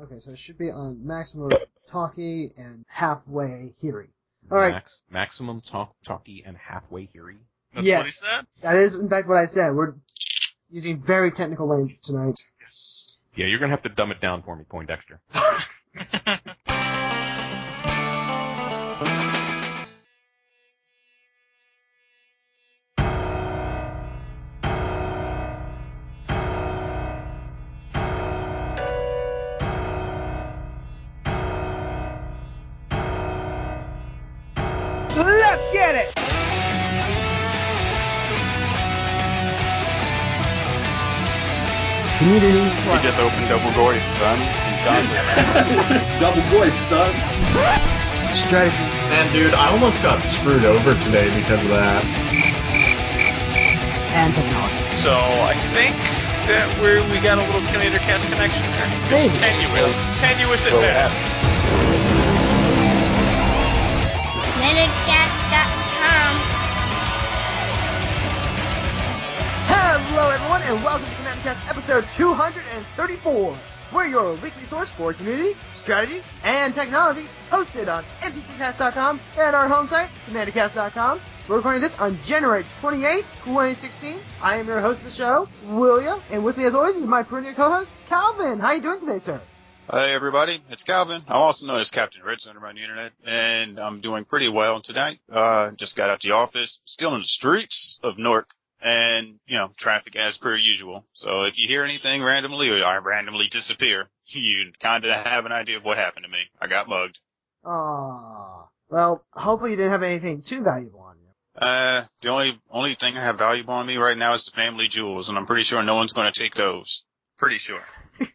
Okay, so it should be on maximum talkie and halfway hearing. All right. Max, maximum talk, talkie and halfway hearing. That's Yes. what he said? That is, in fact, what I said. We're using very technical language tonight. Yes. Yeah, you're gonna have to dumb it down for me, Poindexter. almost got screwed over today because of that. and technology. So I think that we we got a little Commander Cast connection there. Maybe. It's tenuous. Tenuous at best. Minutecast.com. Hello, everyone, and welcome to Command Cast episode 234. We're your weekly source for community, strategy, and technology, hosted on mtgcast.com and our home site, commandercast.com. We're recording this on January 28th, 2016. I am your host of the show, William, and with me as always is my perennial co-host, Calvin. How are you doing today, sir? Hey everybody, it's Calvin. I'm also known as Captain Center on the internet, and I'm doing pretty well tonight. Uh, just got out the office, still in the streets of Newark, and, you know, traffic as per usual. So if you hear anything randomly or I randomly disappear, you kinda have an idea of what happened to me. I got mugged. Aww. Well, hopefully you didn't have anything too valuable on you. Uh, the only, only thing I have valuable on me right now is the family jewels, and I'm pretty sure no one's gonna take those. Pretty sure.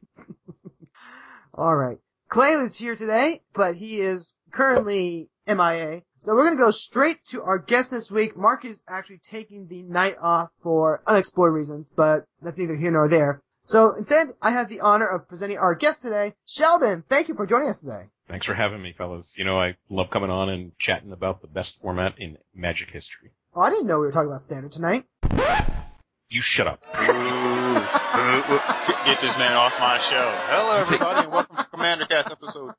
Alright. Clay is here today, but he is currently MIA. So we're gonna go straight to our guest this week. Mark is actually taking the night off for unexplored reasons, but that's neither here nor there. So instead, I have the honor of presenting our guest today, Sheldon. Thank you for joining us today. Thanks for having me, fellas. You know, I love coming on and chatting about the best format in Magic history. Oh, I didn't know we were talking about standard tonight. You shut up. Get, get this man off my show. Hello, everybody, and welcome to Commander Cast episode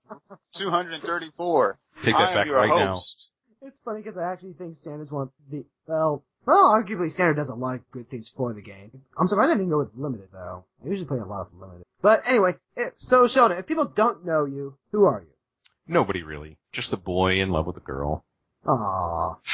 234. Take I that am back your right host. It's funny because I actually think standards want the, well, well, arguably standard does a lot of good things for the game. I'm surprised I didn't go with limited though. I usually play a lot of limited. But anyway, so Sheldon, if people don't know you, who are you? Nobody really. Just a boy in love with a girl. Aww.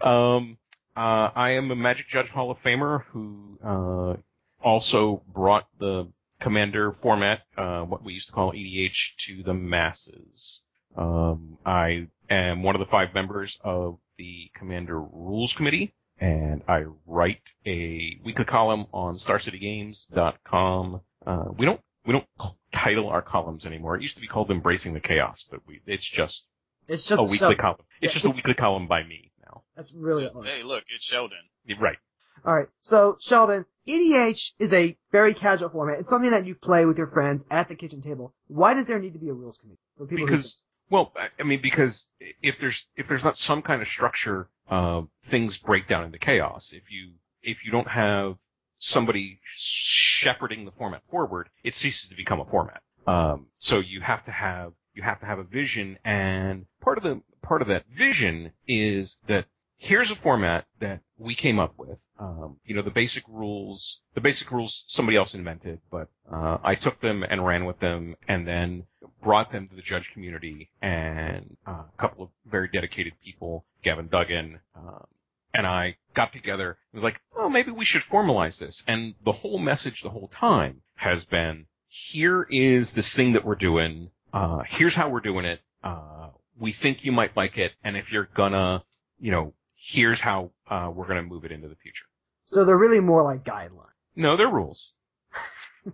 Um, uh, I am a Magic Judge Hall of Famer who, uh, also brought the Commander format, uh, what we used to call EDH to the masses. Um, I am one of the five members of the Commander Rules Committee, and I write a weekly column on StarCityGames.com. Uh, we don't, we don't title our columns anymore. It used to be called Embracing the Chaos, but we, it's just It's just a weekly column. It's Yeah, just a weekly column by me now. That's really Just, hey, look, it's Sheldon. You're Right. Alright, so Sheldon, EDH is a very casual format. It's something that you play with your friends at the kitchen table. Why does there need to be a rules committee? For people who because well I- mean because if there's if there's not some kind of structure uh things break down into chaos if you if you don't have somebody shepherding the format forward it ceases to become a format um so you have to have you have to have a vision and part of the part of that vision is that here's a format that we came up with. Um, you know, the basic rules, the basic rules somebody else invented, but, uh, I took them and ran with them and then brought them to the judge community and uh, a couple of very dedicated people, Gavin Duggan, um, and I got together and was like, oh, maybe we should formalize this. And the whole message the whole time has been, here is this thing that we're doing. Uh, here's how we're doing it. Uh, we think you might like it. And if you're gonna, you know, here's how, uh, we're gonna move it into the future. So they're really more like guidelines. No, they're rules.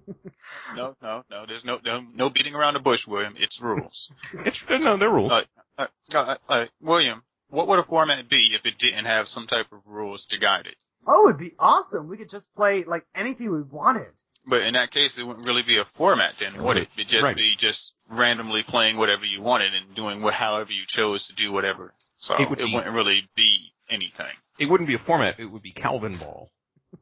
No, no, no. There's no no, no beating around the bush, William. It's rules. It's, no, they're rules. Uh, uh, uh, uh, William, what would a format be if it didn't have some type of rules to guide it? Oh, it'd be awesome. We could just play like anything we wanted. But in that case, it wouldn't really be a format then, would it? It'd just Right. be just randomly playing whatever you wanted and doing what, however you chose to do whatever. So It it, would be- wouldn't really be anything. it wouldn't be a format. It would be Calvin Ball.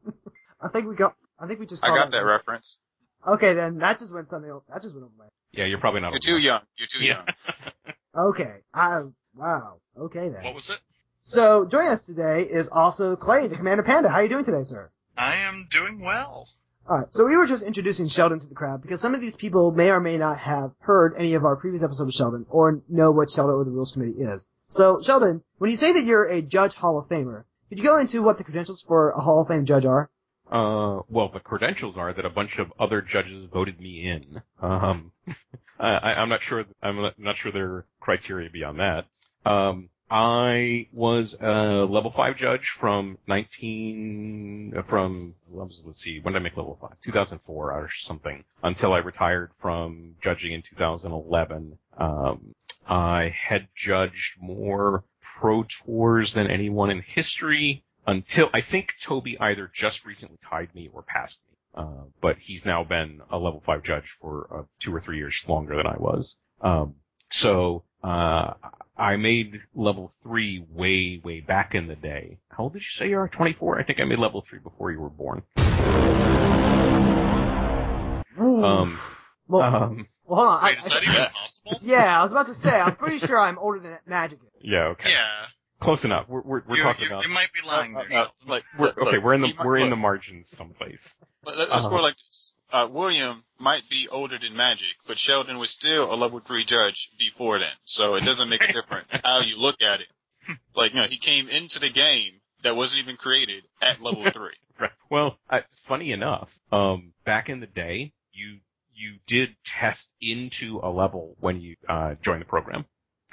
I think we got. I think we just. I call got that reference. Okay, then that just went something. o- That just went over my. Yeah, you're probably not. You're too enough. young. You're too Yeah. young. Okay, I wow. Okay then. What was it? So joining us today is also Clay, the Commander Panda. How are you doing today, sir? I am doing well. Alright, so we were just introducing Sheldon to the crowd because some of these people may or may not have heard any of our previous episodes of Sheldon or know what Sheldon or the Rules Committee is. So, Sheldon, when you say that you're a Judge Hall of Famer, could you go into what the credentials for a Hall of Fame judge are? Uh, well, the credentials are that a bunch of other judges voted me in. Um, I, I'm not sure. I'm not- sure their criteria beyond that. Um, I was a level five judge from 19 uh, from let's see when did I make level five 2004 or something until I retired from judging in 2011. Um, I had judged more pro tours than anyone in history until I think Toby either just recently tied me or passed me. Uh, but he's now been a level five judge for uh, two or three years longer than I was. Um, so uh, I made level three way way back in the day. How old did you say you are? 24. I think I made level three before you were born. Um, well, um, well, hold on. Wait, I- is I- that even possible? yeah, I was about to say, I'm pretty sure I'm older than that. Magic is. yeah, okay, Yeah. Close enough. We're we're, we're talking about. you might be lying there. Uh, Sheldon. like, We're, okay, we're in the we're in the margins someplace. Let, let's Uh-huh. go like this. Uh, William might be older than Magic, but Sheldon was still a level three judge before then. So it doesn't make a difference how you look at it. Like, you know, he came into the game that wasn't even created at level three. Right. Well, uh, funny enough, um, back in the day, you you did test into a level when you uh, joined the program.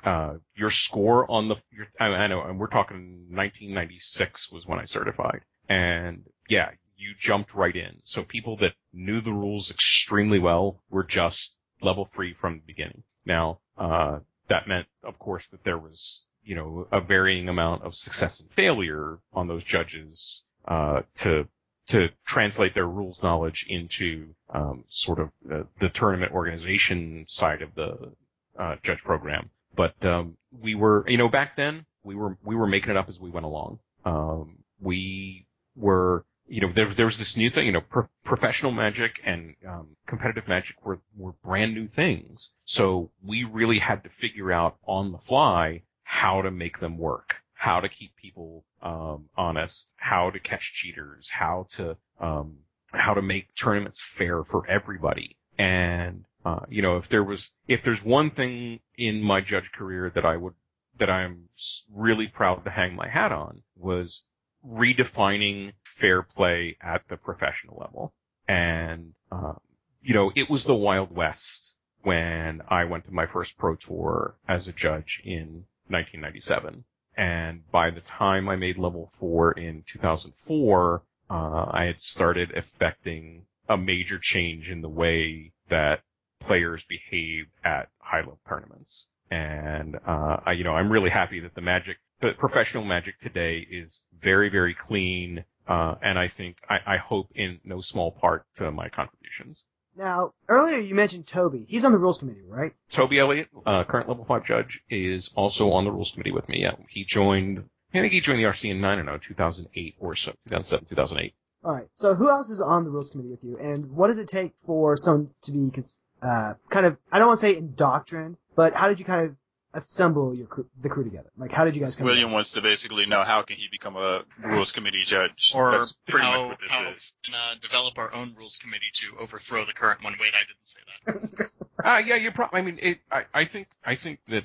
Uh, your score on the your, I, I know, and we're talking 1996 was when I certified, and yeah, you jumped right in. So people that knew the rules extremely well were just level three from the beginning. Now, uh, that meant, of course, that there was you know a varying amount of success and failure on those judges uh, to to translate their rules knowledge into um, sort of uh, the tournament organization side of the uh, judge program. But um, we were, you know, back then we were we were making it up as we went along. Um, we were, you know, there there was this new thing, you know, pro- professional magic and um, competitive magic were were brand new things. So we really had to figure out on the fly how to make them work how to keep people um, honest, how to catch cheaters, how to um, how to make tournaments fair for everybody. And uh, you know, if there was if there's one thing in my judge career that I would that I'm really proud to hang my hat on was redefining fair play at the professional level. And um, you know, it was the Wild West when I went to my first pro tour as a judge in 1997 and by the time I made level four in 2004, uh, I had started affecting a major change in the way that players behave at high level tournaments. And, uh, I, you know, I'm really happy that the magic, the professional magic today is very, very clean. Uh, and I think, I, I hope in no small part to my contributions. Now, earlier you mentioned Toby. He's on the Rules Committee, right? Toby Elliott, uh, current level five judge, is also on the rules committee with me. Yeah, he joined. I think he joined the RC in I don't 2008 or so, 2007, 2008. Alright, so who else is on the Rules Committee with you, and what does it take for someone to be, cons- uh, kind of, I don't want to say indoctrined, but how did you kind of assemble your crew, the crew together? Like, how did you guys come William together? wants to basically know how can he become a rules committee judge. or That's pretty how, much what this how is. can uh, develop our own rules committee to overthrow the current one. Wait, I didn't say that. Uh, yeah, you're probably. I mean, it, I, I think I think that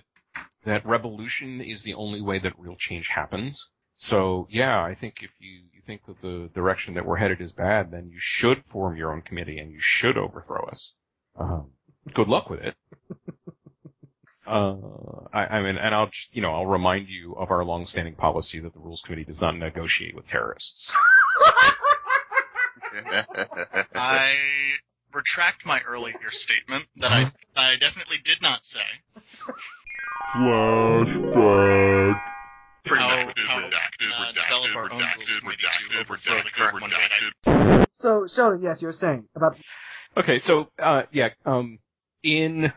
that revolution is the only way that real change happens. So yeah, I think if you you think that the direction that we're headed is bad, then you should form your own committee and you should overthrow us. Um, good luck with it. Uh, I, I mean, and I'll just, you know, I'll remind you of our long-standing policy that the Rules Committee does not negotiate with terrorists. I retract my earlier statement that I I definitely did not say. Flashback. Pretty how, much. how Redacted, uh, redacted, develop our redacted, rules committee to redacted, redacted, current one. Wait, I redacted. So, Sheldon, yes, you were saying about, Okay, so uh, yeah, um, in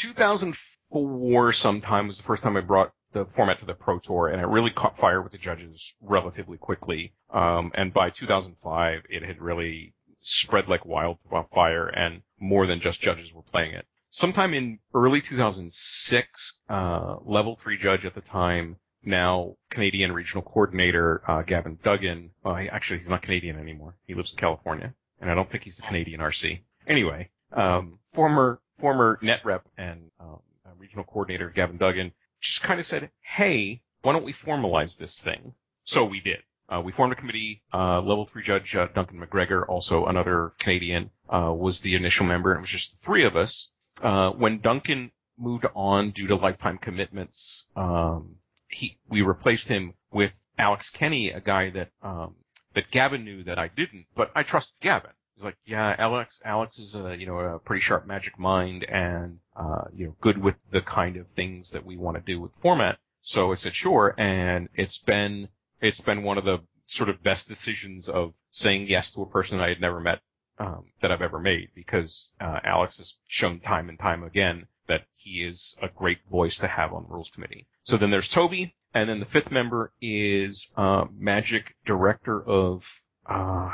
2004, sometime was the first time I brought the format to the Pro Tour, and it really caught fire with the judges relatively quickly. Um, and by 2005, it had really spread like wildfire, and more than just judges were playing it. Sometime in early 2006, uh, level three judge at the time, now Canadian regional coordinator uh, Gavin Duggan. He, actually, he's not Canadian anymore. He lives in California, and I don't think he's the Canadian RC. Anyway, um, former former net rep and um, regional coordinator Gavin Duggan just kind of said, "Hey, why don't we formalize this thing?" So we did. Uh, we formed a committee. Uh, level three judge uh, Duncan McGregor, also another Canadian, uh, was the initial member, and it was just the three of us. Uh, when Duncan moved on due to lifetime commitments, um, he we replaced him with Alex Kenny, a guy that um, that Gavin knew that I didn't, but I trusted Gavin. He's like, yeah, Alex, Alex is a you know a pretty sharp magic mind and uh, you know good with the kind of things that we want to do with format. So I said sure, and it's been it's been one of the sort of best decisions of saying yes to a person I had never met um, that I've ever made because uh, Alex has shown time and time again that he is a great voice to have on the rules committee. So then there's Toby, and then the fifth member is uh, Magic Director of. Uh,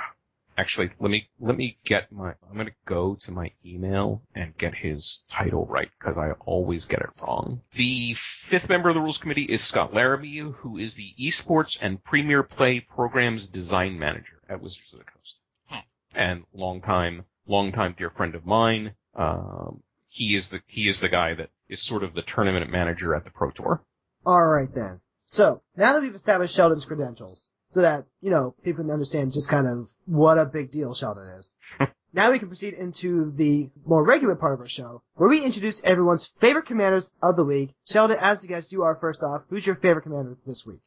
actually, let me let me get my. I'm gonna go to my email and get his title right because I always get it wrong. The fifth member of the rules committee is Scott Larabee, who is the esports and Premier Play programs design manager at Wizards of the Coast, Huh. and longtime longtime dear friend of mine. Um, he is the he is the guy that is sort of the tournament manager at the Pro Tour. All right then. So now that we've established Sheldon's credentials, so that you know people can understand just kind of what a big deal Sheldon is. now we can proceed into the more regular part of our show, where we introduce everyone's favorite commanders of the week. Sheldon, as the guest, you are first off. Who's your favorite commander this week?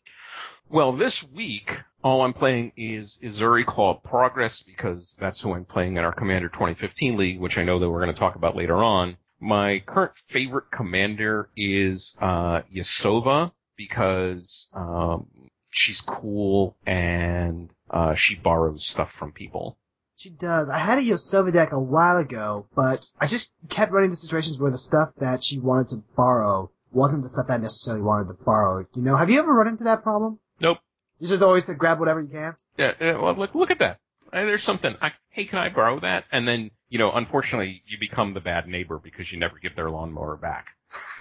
Well, this week, all I'm playing is Ezuri Claw Progress because that's who I'm playing in our Commander 2015 League, which I know that we're going to talk about later on. My current favorite commander is uh, Yasova because um, she's cool and uh, she borrows stuff from people. She does. I had a Yasova deck a while ago, but I just kept running into situations where the stuff that she wanted to borrow wasn't the stuff that I necessarily wanted to borrow. You know, have you ever run into that problem? Nope. You just always to grab whatever you can. Yeah, yeah well, look, look at that. Uh, there's something. I, hey, can I borrow that? And then, you know, unfortunately, you become the bad neighbor because you never give their lawnmower back.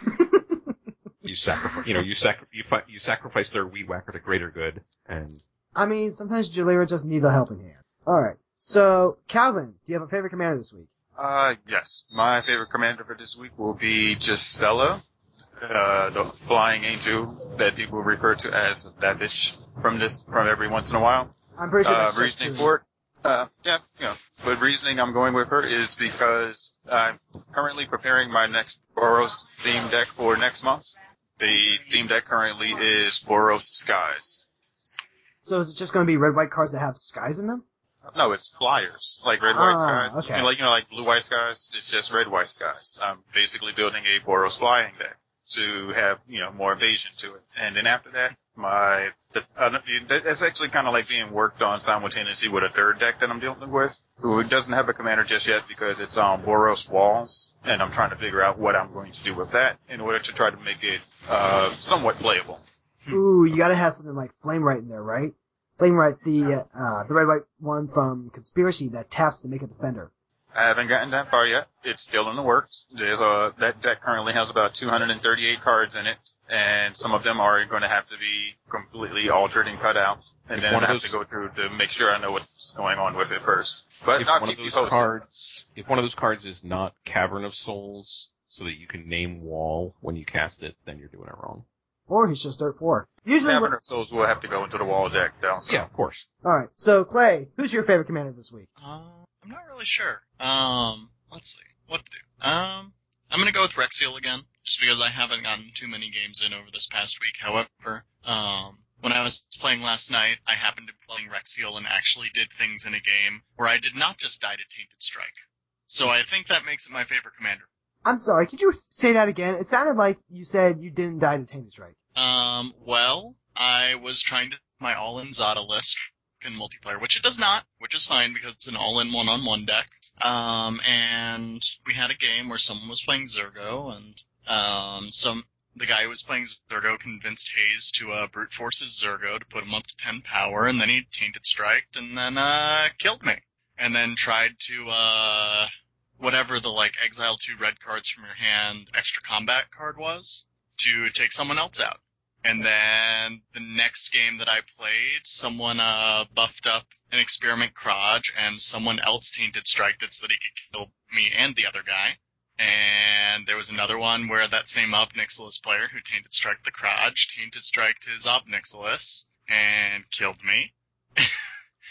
you sacrifice, you know, you sacri- you, fi- you sacrifice their weed whacker to greater good, and I mean, sometimes Jalira just needs a helping hand. Alright. So, Calvin, do you have a favorite commander this week? Uh, yes. My favorite commander for this week will be Gisela, uh, the flying angel that people refer to as that bitch from this, from every once in a while. I'm pretty sure Uh, that's just reasoning true. for it. Uh, yeah, you know, but reasoning I'm going with her is because I'm currently preparing my next Boros theme deck for next month. The theme deck currently is Boros Skies. So is it just going to be red white cards that have skies in them? No, it's flyers, like red white Ah, skies. okay. You know, like you know, like blue white skies. It's just red white skies. I'm basically building a Boros flying deck to have you know more evasion to it. And then after that, my the, uh, that's actually kind of like being worked on simultaneously with a third deck that I'm dealing with, who doesn't have a commander just yet because it's on Boros walls, and I'm trying to figure out what I'm going to do with that in order to try to make it uh, somewhat playable. Ooh, you gotta have something like Flamewright in there, right? Flamewright, the, uh, the red white one from Conspiracy that taps to make a defender. I haven't gotten that far yet. It's still in the works. There's a that deck currently has about 238 cards in it, and some of them are going to have to be completely altered and cut out. And If then one I of have those- to go through to make sure I know what's going on with it first. But if I'll one of keep you those cards, if one of those cards is not Cavern of Souls, so that you can name wall when you cast it, then you're doing it wrong. Or he's just dirt poor. Usually, Cavern when- of Souls will have to go into the wall deck though. So. Yeah, of course. alright, so Clay, who's your favorite commander this week? Uh, I'm not really sure. Um, let's see. What to do? Um, I'm gonna go with Rexiel again, just because I haven't gotten too many games in over this past week. However, um, when I was playing last night, I happened to be playing Rexiel and actually did things in a game where I did not just die to Tainted Strike. So I think that makes it my favorite commander. I'm sorry, could you say that again? It sounded like you said you didn't die to Tainted Strike. Um, well, I was trying to my all-in Zada list in multiplayer, which it does not, which is fine because it's an all-in one-on-one deck. Um, and we had a game where someone was playing Zurgo, and um, some the guy who was playing Zurgo convinced Hayes to uh, brute force his Zurgo to put him up to ten power, and then he tainted striked, and then uh, killed me. and then tried to uh whatever the like exile two red cards from your hand extra combat card was to take someone else out. And then the next game that I played, someone uh buffed up an experiment Kraj and someone else tainted striked it so that he could kill me and the other guy. And there was another one where that same Ob Nixilis player who tainted strike the Kraj, tainted striked his Ob Nixilis and killed me. I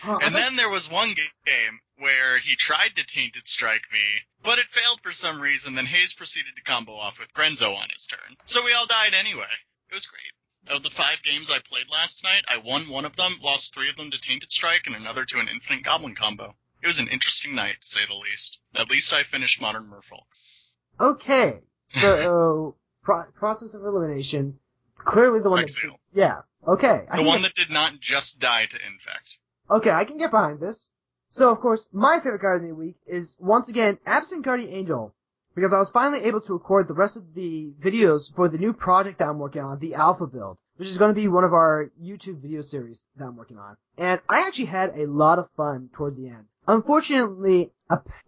And then there was one game where he tried to tainted strike me, but it failed for some reason. Then Hayes proceeded to combo off with Grenzo on his turn, so we all died anyway. It was great. Of the five games I played last night, I won one of them, lost three of them to tainted strike, and another to an infinite goblin combo. It was an interesting night, to say the least. At least I finished Modern Merfolk. Okay, so pro- process of elimination. Clearly the one that. Yeah. Okay. The one get- that did not just die to infect. Okay, I can get behind this. So of course, my favorite card of the week is once again Avacyn Guardian Angel. Because I was finally able to record the rest of the videos for the new project that I'm working on, the Alpha build, which is going to be one of our YouTube video series that I'm working on. And I actually had a lot of fun towards the end. Unfortunately,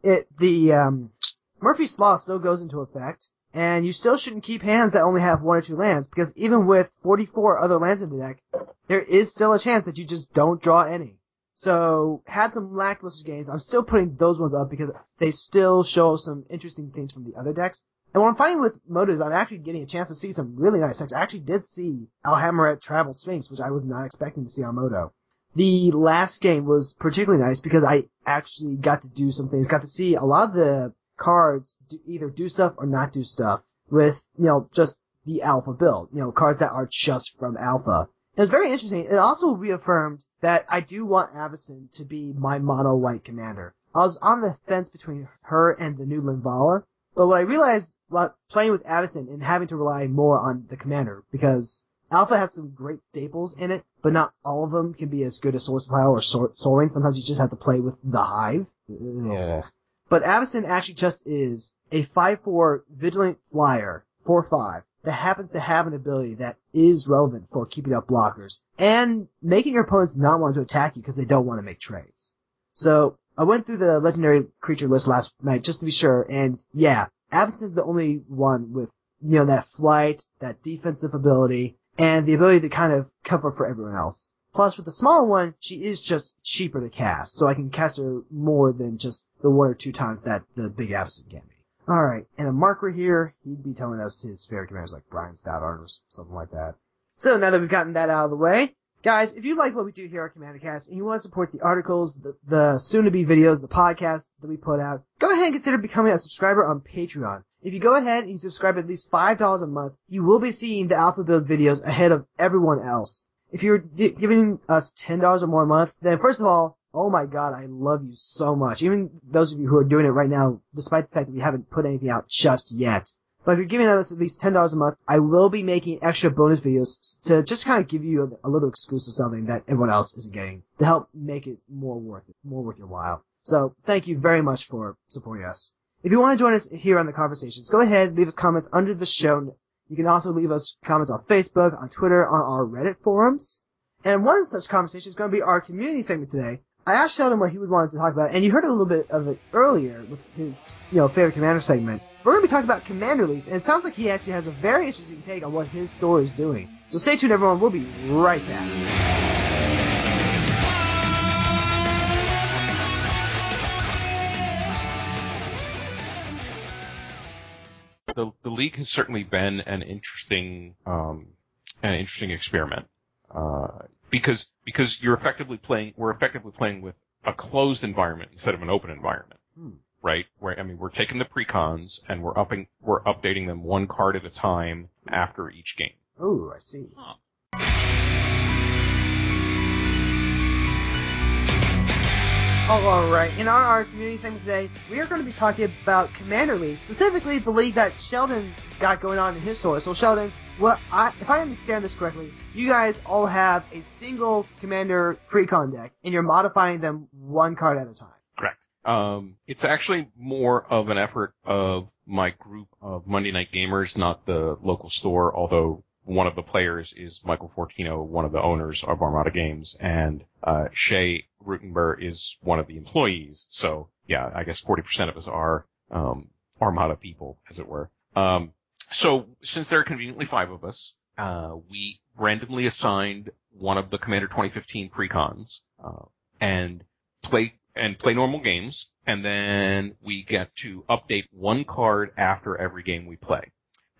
it, the um, Murphy's Law still goes into effect, and you still shouldn't keep hands that only have one or two lands, because even with 44 other lands in the deck, there is still a chance that you just don't draw any. So, had some lackluster games. I'm still putting those ones up because they still show some interesting things from the other decks. And what I'm finding with Moto is I'm actually getting a chance to see some really nice decks. I actually did see Alhammer Travel Sphinx, which I was not expecting to see on Moto. The last game was particularly nice because I actually got to do some things, got to see a lot of the cards do, either do stuff or not do stuff with, you know, just the alpha build, you know, cards that are just from alpha. It was very interesting. It also reaffirmed that I do want Avacyn to be my mono white commander. I was on the fence between her and the new Linvala, but what I realized while playing with Avacyn and having to rely more on the commander, because Alpha has some great staples in it, but not all of them can be as good as Source Power or Sol Sol Ring. Sometimes you just have to play with the Hive. Ugh. But Avacyn actually just is a 5-4 vigilant flyer, 4-5, that happens to have an ability that is relevant for keeping up blockers and making your opponents not want to attack you because they don't want to make trades. So I went through the legendary creature list last night just to be sure, and yeah, Avacyn's the only one with you know that flight, that defensive ability, and the ability to kind of cover for everyone else. Plus, with the smaller one, she is just cheaper to cast, so I can cast her more than just the one or two times that the big Avacyn can be. Alright, and a marker here, he'd be telling us his favorite commanders like Brian Stoudart or something like that. So now that we've gotten that out of the way, guys, if you like what we do here at Commander Cast and you want to support the articles, the, the soon-to-be videos, the podcast that we put out, go ahead and consider becoming a subscriber on Patreon. If you go ahead and you subscribe at least $5 a month, you will be seeing the Alpha Build videos ahead of everyone else. If you're giving us $10 or more a month, then first of all, oh my god, I love you so much. Even those of you who are doing it right now, despite the fact that we haven't put anything out just yet. But if you're giving us at least $10 a month, I will be making extra bonus videos to just kind of give you a, a little exclusive something that everyone else isn't getting to help make it more worth it, more worth your while. So thank you very much for supporting us. If you want to join us here on the conversations, go ahead, leave us comments under the show. You can also leave us comments on Facebook, on Twitter, on our Reddit forums. And one such conversation is going to be our community segment today. I asked Sheldon what he would want to talk about, and you heard a little bit of it earlier with his, you know, favorite commander segment. We're going to be talking about commander leagues, and it sounds like he actually has a very interesting take on what his store is doing. So stay tuned, everyone. We'll be right back. the the league has certainly been an interesting um, an interesting experiment uh, because because you're effectively playing we're effectively playing with a closed environment instead of an open environment, Hmm. right? Where I mean we're taking the precons and we're upping we're updating them one card at a time after each game. Oh, I see. All right, in our, our community segment today, we are going to be talking about Commander League, specifically the league that Sheldon's got going on in his store. So Sheldon, what I, if I understand this correctly, you guys all have a single Commander precon deck, and you're modifying them one card at a time. Correct. Um, it's actually more of an effort of my group of Monday Night Gamers, not the local store, although one of the players is Michael Fortino, one of the owners of Armada Games, and uh, Shay Rutenberg is one of the employees. So yeah, I guess 40% of us are, um, Armada people, as it were. Um, so since there are conveniently five of us, uh, we randomly assigned one of the Commander 2015 precons, uh, and play, and play normal games, and then we get to update one card after every game we play.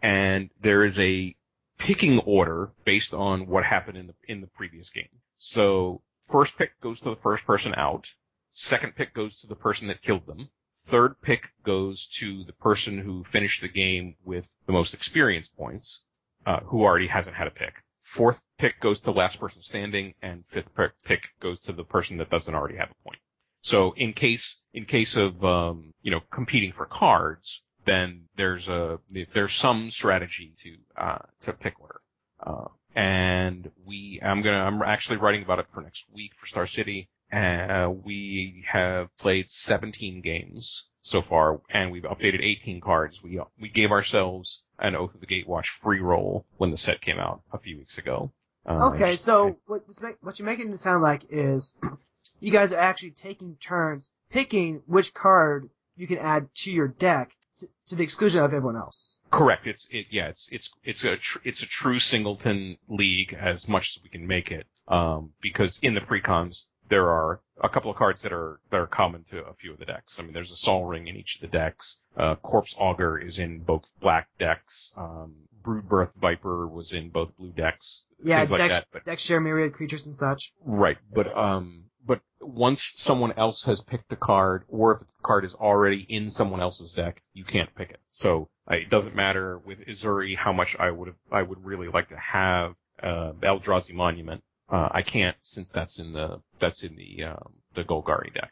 And there is a picking order based on what happened in the, in the previous game. So first pick goes to the first person out, second pick goes to the person that killed them, third pick goes to the person who finished the game with the most experience points, uh, who already hasn't had a pick. Fourth pick goes to last person standing, and fifth pick goes to the person that doesn't already have a point. So in case in case of um, you know competing for cards, then there's a there's some strategy to uh, to pick order. Uh, and we I'm gonna I'm actually writing about it for next week for Star City. Uh, we have played 17 games so far, and we've updated 18 cards. We we gave ourselves an Oath of the Gatewatch free roll when the set came out a few weeks ago. Uh, Okay, so what this make, what you're making it sound like is you guys are actually taking turns picking which card you can add to your deck to, to the exclusion of everyone else. Correct. It's it. Yeah. It's it's it's a tr- it's a true singleton league as much as we can make it. Um, because in the precons there are a couple of cards that are that are common to a few of the decks. I mean, there's a Sol Ring in each of the decks. Uh, Corpse Augur is in both black decks. Um, Broodbirth Viper was in both blue decks. Yeah, like decks, that. But decks share myriad creatures and such. Right, but um, but once someone else has picked a card, or if the card is already in someone else's deck, you can't pick it. So uh, it doesn't matter with Ezuri how much I would have, I would really like to have uh, Eldrazi Monument. Uh, I can't since that's in the that's in the um, the Golgari deck.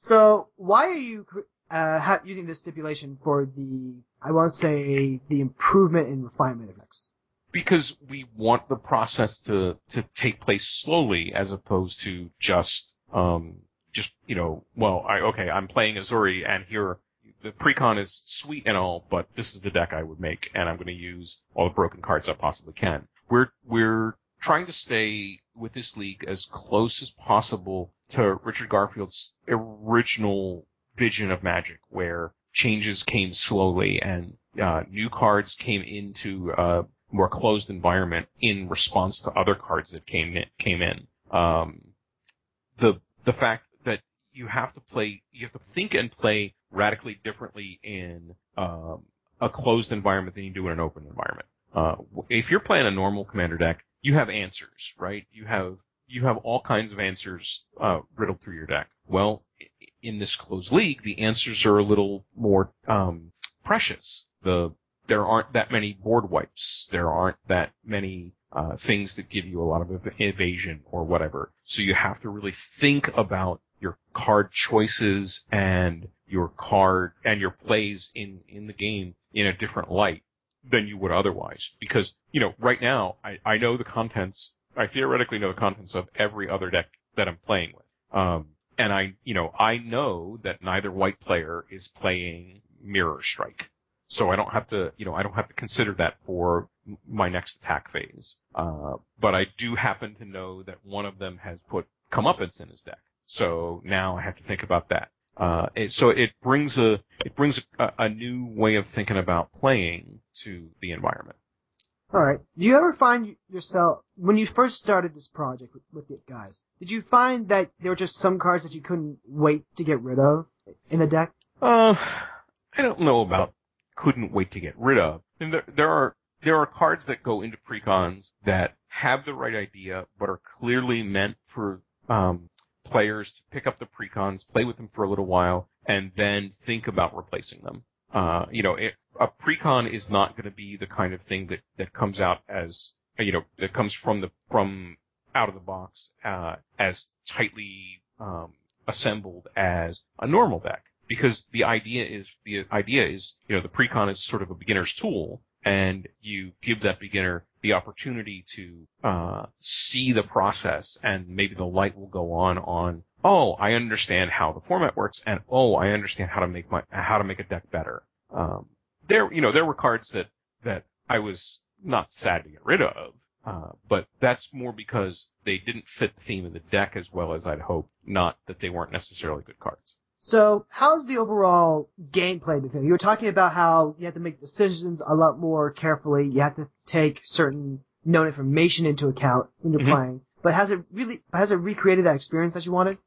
So why are you uh, using this stipulation for the I want to say the improvement and refinement effects? Because we want the process to to take place slowly as opposed to just um just you know well I okay I'm playing Ezuri and here the precon is sweet and all but this is the deck I would make and I'm going to use all the broken cards I possibly can. We're we're trying to stay with this league as close as possible to Richard Garfield's original vision of Magic where changes came slowly and uh, new cards came into uh, more closed environment in response to other cards that came in, came in. Um, the the fact that you have to play, you have to think and play radically differently in um, a closed environment than you do in an open environment. Uh, if you're playing a normal commander deck, you have answers, right? You have you have all kinds of answers uh, riddled through your deck. Well, in this closed league, the answers are a little more um, precious. The there aren't that many board wipes. There aren't that many uh, things that give you a lot of ev- evasion or whatever. So you have to really think about your card choices and your card and your plays in in the game in a different light than you would otherwise. Because you know, right now I I know the contents. I theoretically know the contents of every other deck that I'm playing with. Um, and I, you know, I know that neither white player is playing Mirror Strike. So I don't have to, you know, I don't have to consider that for my next attack phase. Uh, but I do happen to know that one of them has put comeuppance in his deck. So now I have to think about that. Uh, it, so it brings a, it brings a, a new way of thinking about playing to the environment. All right. Do you ever find yourself when you first started this project with, with the guys? Did you find that there were just some cards that you couldn't wait to get rid of in the deck? Uh, I don't know about couldn't wait to get rid of. And there, there are there are cards that go into precons that have the right idea, but are clearly meant for um, players to pick up the precons, play with them for a little while, and then think about replacing them. Uh, you know, it, a precon is not going to be the kind of thing that that comes out as you know that comes from the from out of the box uh, as tightly um, assembled as a normal deck because the idea is the idea is you know the precon is sort of a beginner's tool and you give that beginner the opportunity to uh, see the process and maybe the light will go on on oh I understand how the format works and oh I understand how to make my how to make a deck better um, there you know there were cards that that I was not sad to get rid of Uh, but that's more because they didn't fit the theme of the deck as well as I'd hoped, not that they weren't necessarily good cards. So, how's the overall gameplay been? You were talking about how you have to make decisions a lot more carefully. You have to take certain known information into account when you're Mhm. playing. But has it really, has it recreated that experience that you wanted?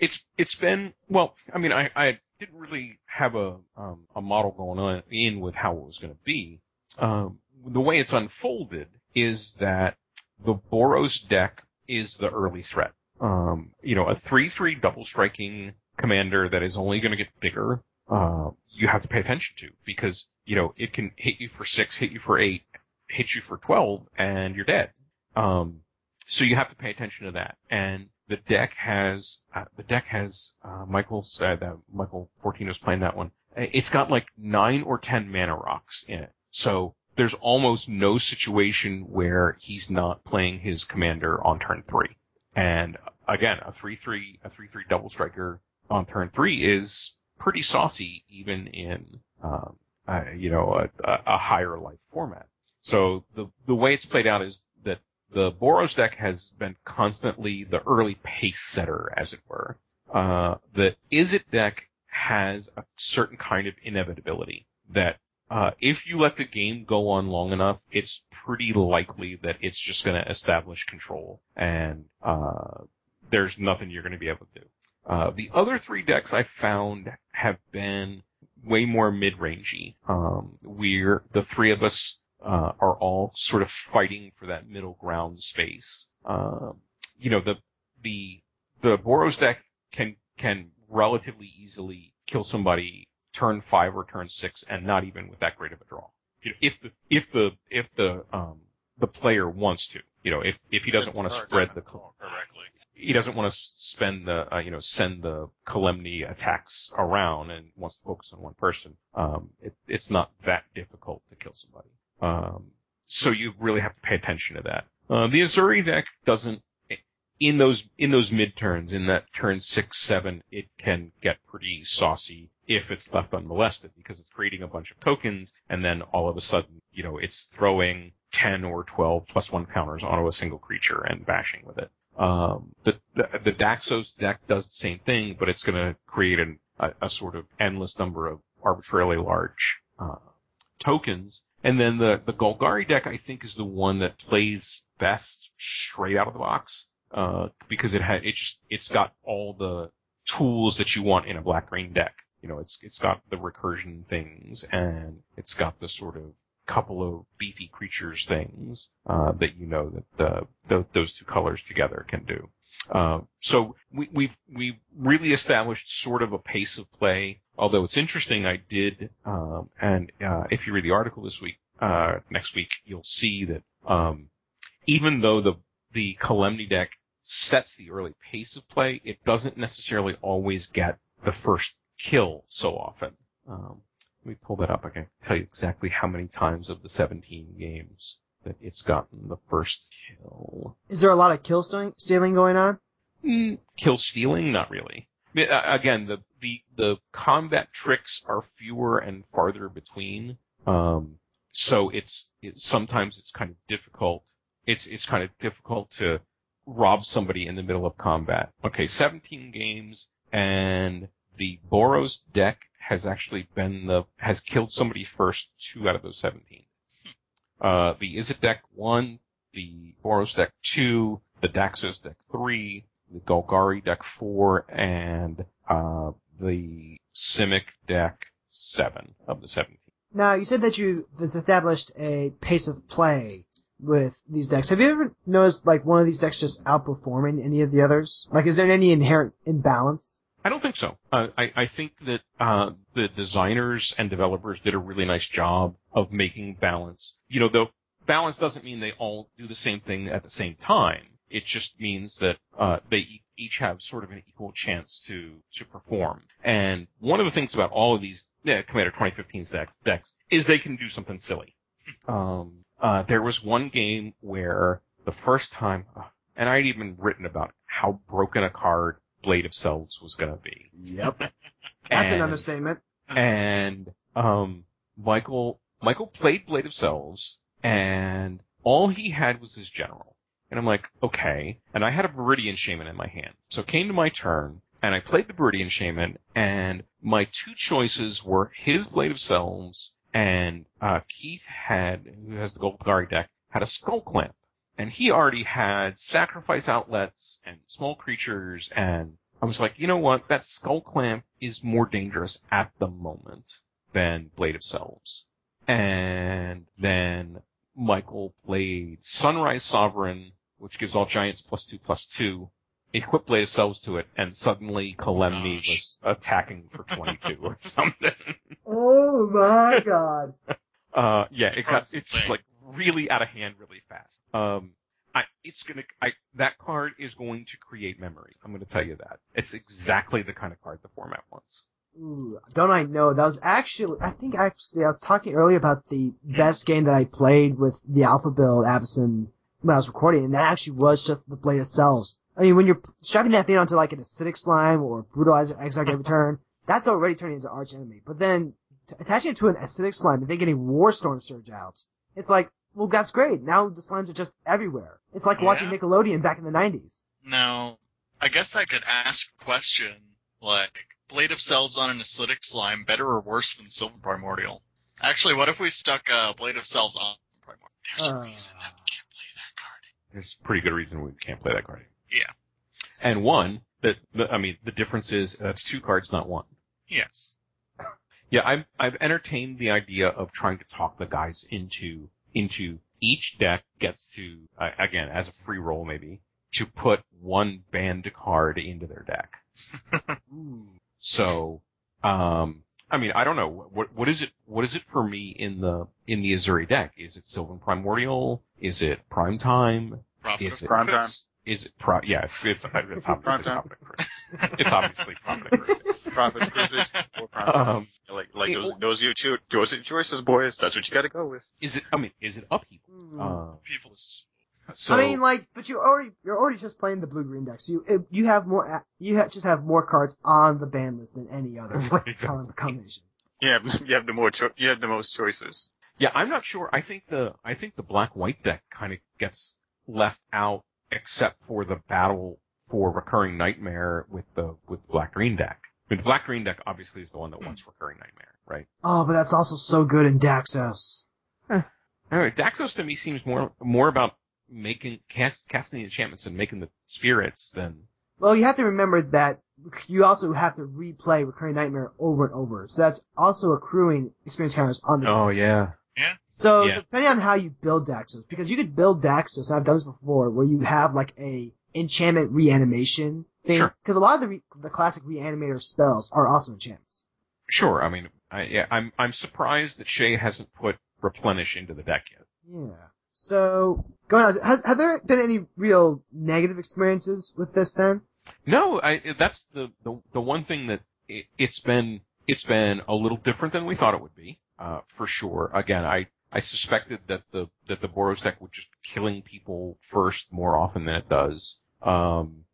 It's it's been well. I mean, I I didn't really have a um, a model going on in with how it was going to be. Um, the way it's unfolded is that the Boros deck is the early threat. Um, you know, a three three double striking commander that is only going to get bigger. Uh, you have to pay attention to because you know it can hit you for six, hit you for eight, hit you for twelve, and you're dead. Um, so you have to pay attention to that. And the deck has uh, the deck has uh, Michael said that Michael Fortino's playing that one. It's got like nine or ten mana rocks in it. So there's almost no situation where he's not playing his commander on turn three. And again, a three three a three three double striker on turn three is pretty saucy even in um, uh, you know a, a, higher life format. So the the way it's played out is that the Boros deck has been constantly the early pace setter, as it were. Uh, the Izzet deck has a certain kind of inevitability that uh, if you let the game go on long enough, it's pretty likely that it's just going to establish control, and uh, there's nothing you're going to be able to do. Uh, the other three decks I found have been way more mid-rangey. Um, we're the three of us uh, are all sort of fighting for that middle ground space. Um, you know, the the the Boros deck can can relatively easily kill somebody turn five or turn six, and not even with that great of a draw. You know, if the if the if the um the player wants to, you know, if if he doesn't want to spread the correctly. He doesn't want to spend the uh, you know send the Kalemne attacks around and wants to focus on one person. Um, it, it's not that difficult to kill somebody. Um, so you really have to pay attention to that. Uh, the Ezuri deck doesn't in those in those mid turns in that turn six seven it can get pretty saucy if it's left unmolested because it's creating a bunch of tokens and then all of a sudden you know it's throwing 10 or 12 plus one counters onto a single creature and bashing with it. Um, the, the, the Daxos deck does the same thing, but it's going to create an, a, a sort of endless number of arbitrarily large uh, tokens. And then the, the Golgari deck, I think, is the one that plays best straight out of the box uh, because it had it just it's got all the tools that you want in a black green deck. You know, it's it's got the recursion things and it's got the sort of couple of beefy creatures things uh, that you know that the, the, those two colors together can do. Uh, so we, we've we really established sort of a pace of play. Although it's interesting, I did, um, and uh, if you read the article this week, uh, next week, you'll see that um, even though the the Kalemne deck sets the early pace of play, it doesn't necessarily always get the first kill so often. Um, let me pull that up. I can tell you exactly how many times of the 17 games that it's gotten the first kill. Is there a lot of kill stealing, stealing going on? Mm, kill stealing? Not really. I mean, Again, the, the, the combat tricks are fewer and farther between. Um, so it's, it's, sometimes it's kind of difficult. It's, it's kind of difficult to rob somebody in the middle of combat. Okay, 17 games and the Boros deck has actually been the, has killed somebody first two out of those 17. Uh, the Izzet deck one, the Boros deck two, the Daxos deck three, the Golgari deck four, and, uh, the Simic deck seven of the 17. Now, you said that you has established a pace of play with these decks. Have you ever noticed like one of these decks just outperforming any of the others? Like, is there any inherent imbalance? I don't think so. Uh, I, I think that uh, the designers and developers did a really nice job of making balance. You know, the balance doesn't mean they all do the same thing at the same time. It just means that uh, they each have sort of an equal chance to to perform. And one of the things about all of these Commander 2015's deck, decks is they can do something silly. Um, uh, there was one game where the first time, and I'd even written about how broken a card Blade of Selves was going to be. Yep. That's And- an understatement. and um, Michael Michael played Blade of Selves, and all he had was his general. And I'm like, okay. And I had a Viridian Shaman in my hand. So it came to my turn, and I played the Viridian Shaman, and my two choices were his Blade of Selves, and uh, Keith had, who has the Golgari deck, had a Skull Clamp. And he already had sacrifice outlets and small creatures, and I was like, you know what? That Skull Clamp is more dangerous at the moment than Blade of Selves. And then Michael played Sunrise Sovereign, which gives all giants plus two plus two, equip Blade of Selves to it, and suddenly Calamity Gosh. was attacking for 22 or something. Oh my god. Uh, yeah, it got, it's like really out of hand really fast. Um, I, it's gonna, I, that card is going to create memories. I'm gonna tell you that. It's exactly the kind of card the format wants. Ooh, don't I know? That was actually, I think actually, I was talking earlier about the best game that I played with the Alpha Build Avison when I was recording, and that actually was just the Blade of Selves. I mean, when you're strapping that thing onto like an acidic slime or brutalizer exarch every turn, that's already turning into arch enemy. But then t- attaching it to an acidic slime and then getting Warstorm Surge out, it's like, well, that's great. Now the slimes are just everywhere. It's like watching Nickelodeon back in the 90s. Now, I guess I could ask a question like, Blade of Selves on an acidic slime better or worse than Sylvan Primordial? Actually, what if we stuck uh, Blade of Selves on Primordial? There's a Uh. reason that we can't play that card. There's a pretty good reason we can't play that card. Yeah. And one, that, the, I mean, the difference is that's two cards, not one. Yes. Yeah, I've, I've entertained the idea of trying to talk the guys into, into each deck gets to, uh, again, as a free roll maybe, to put one banned card into their deck. So, um, I mean, I don't know. What, what is it, what is it for me in the, in the Ezuri deck? Is it Sylvan Primordial? Is it Prime Time? Profit Is of it Prime time. Profits? Is it pro, yeah, it's, it's, it's obviously Prime time. Prophet Kruphix. It's obviously Prophet of Kruphix. Profit cruises or profit. Um, like like it- those those are your cho- those are your choices, boys. That's what you got to go with. is it, I mean, is it upheaval? Ooh. Uh, People's so, I mean, like, but you already you're already just playing the blue green deck, so you it, you have more you ha- just have more cards on the ban list than any other Right. color combination. You have you have the more cho- you have the most choices. Yeah, I'm not sure. I think the I think the black white deck kind of gets left out, except for the battle for recurring nightmare with the with black green deck. I mean, the black green deck obviously is the one that wants hmm. recurring nightmare, right? Oh, but that's also so good in Daxos. Anyway, Daxos to me seems more more about making cast, casting the enchantments and making the spirits than Well, you have to remember that you also have to replay recurring nightmare over and over, so that's also accruing experience counters on the. Oh Daxos. yeah. So Yeah. depending on how you build Daxos, because you could build Daxos, and I've done this before, where you have like a enchantment reanimation thing. Sure. Because a lot of the re- the classic reanimator spells are also enchantments. Sure. I mean, I, yeah, I'm I'm surprised that Shay hasn't put replenish into the deck yet. Yeah. So going on, has, have there been any real negative experiences with this then? No, I, that's the, the, the one thing that it, it's been, it's been a little different than we thought it would be, uh, for sure. Again, I, I suspected that the, that the Boros deck would just killing people first more often than it does. Um,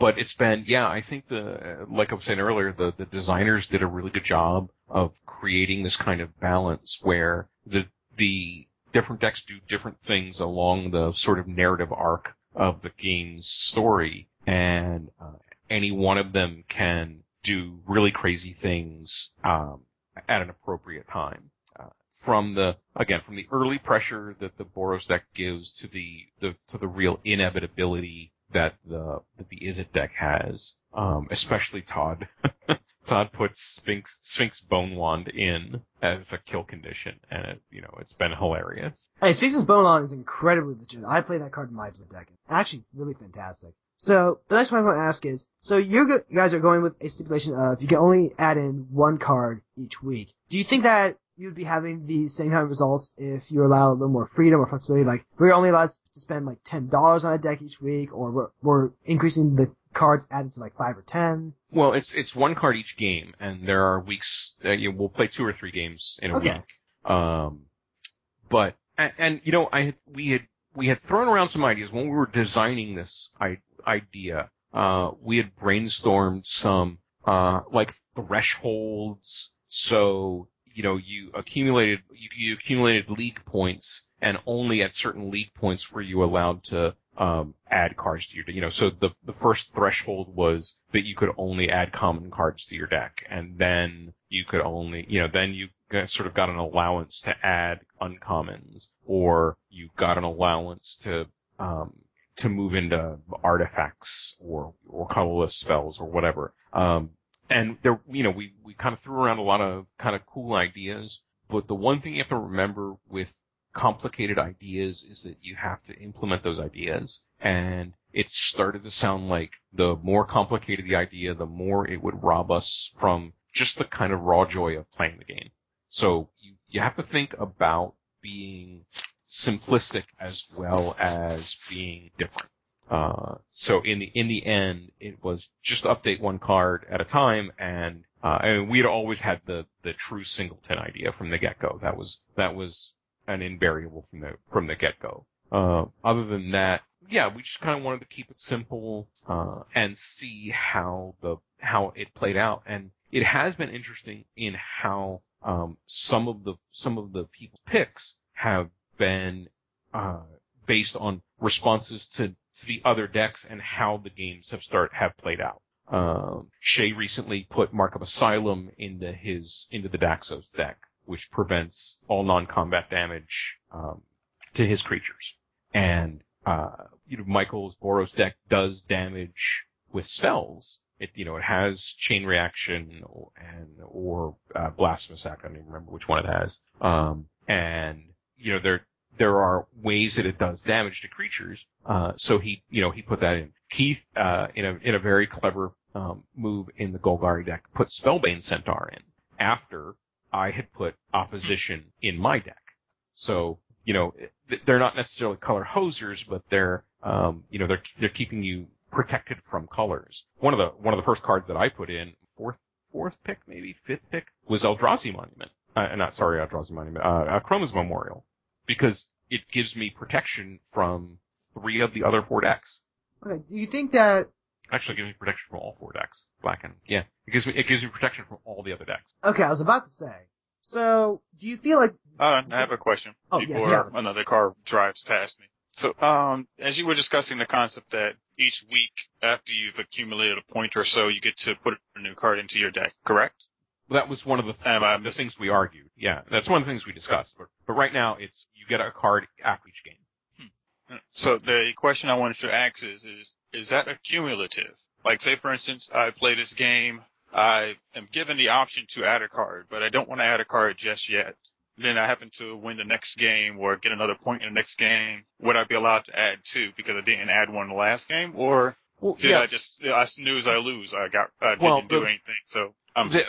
but it's been, yeah, I think the, like I was saying earlier, the, the designers did a really good job of creating this kind of balance where the, the different decks do different things along the sort of narrative arc of the game's story, and uh, any one of them can do really crazy things um, at an appropriate time. From the again, from the early pressure that the Boros deck gives to the, the to the real inevitability that the that the Izzet deck has, um, especially Todd. Todd puts Sphinx Sphinx Bone Wand in as a kill condition, and it, you know it's been hilarious. Hey, Sphinx-Bone Wand is incredibly legit. I play that card in my deck. Actually, really fantastic. So, the next one I want to ask is, so you guys are going with a stipulation of you can only add in one card each week. Do you think that you'd be having the same kind of results if you allow a little more freedom or flexibility? Like, we're only allowed to spend like $10 on a deck each week, or we're, we're increasing the cards added to like 5 or 10? Well, it's it's one card each game, and there are weeks. Uh, you know, we'll play two or three games in a Okay. week. Um, but and, and you know, I had we had we had thrown around some ideas when we were designing this I, idea. Uh, we had brainstormed some uh like thresholds. So you know, you accumulated you, you accumulated league points, and only at certain league points were you allowed to um, add cards to your deck. You know, so the the first threshold was that you could only add common cards to your deck, and then you could only, you know, then you sort of got an allowance to add uncommons, or you got an allowance to um, to move into artifacts or or colorless spells or whatever. Um, and there, you know, we we kind of threw around a lot of kind of cool ideas, but the one thing you have to remember with complicated ideas is that you have to implement those ideas. And it started to sound like the more complicated the idea, the more it would rob us from just the kind of raw joy of playing the game. So you, you have to think about being simplistic as well as being different. Uh, so in the in the end, it was just update one card at a time, and uh, and we had always had the the true singleton idea from the get go. That was that was an invariable from the from the get go. Uh, other than that, yeah, we just kind of wanted to keep it simple uh, and see how the how it played out, and it has been interesting in how um, some of the some of the people's picks have been uh, based on responses to, to the other decks and how the games have start have played out. Um, Shay recently put Mark of Asylum into his into the Daxos deck, which prevents all non-combat damage um, to his creatures. And uh, you know, Michael's Boros deck does damage with spells. It you know it has chain reaction or, and or uh, blasphemous act. I don't even remember which one it has. Um, and you know there there are ways that it does damage to creatures. Uh, so he you know he put that in. Keith uh, in a in a very clever um, move in the Golgari deck put Spellbane Centaur in after I had put opposition in my deck. So, you know, they're not necessarily color hosers, but they're, um, you know, they're, they're keeping you protected from colors. One of the, one of the first cards that I put in, fourth, fourth pick, maybe fifth pick, was Eldrazi Monument. Uh, not, sorry, Eldrazi Monument, uh, Chroma's Memorial. Because it gives me protection from three of the other four decks. Okay, do you think that Actually, it gives me protection from all four decks. Black and yeah, it gives me it gives me protection from all the other decks. Okay, I was about to say. So, do you feel like? Uh, I have a question Oh, yes, yeah. another car drives past me. So, um, as you were discussing the concept that each week after you've accumulated a point or so, you get to put a new card into your deck, correct? Well, that was one of the I the things we argued. Yeah, that's one of the things we discussed. But but right now, it's you get a card after each game. Hmm. So the question I wanted to ask is, is, is that accumulative? Like say for instance, I play this game, I am given the option to add a card, but I don't want to add a card just yet. Then I happen to win the next game or get another point in the next game. Would I be allowed to add two because I didn't add one in the last game? Or Well, did yeah, I just, I snooze, I lose. I got, I didn't do the- anything. So I'm, the-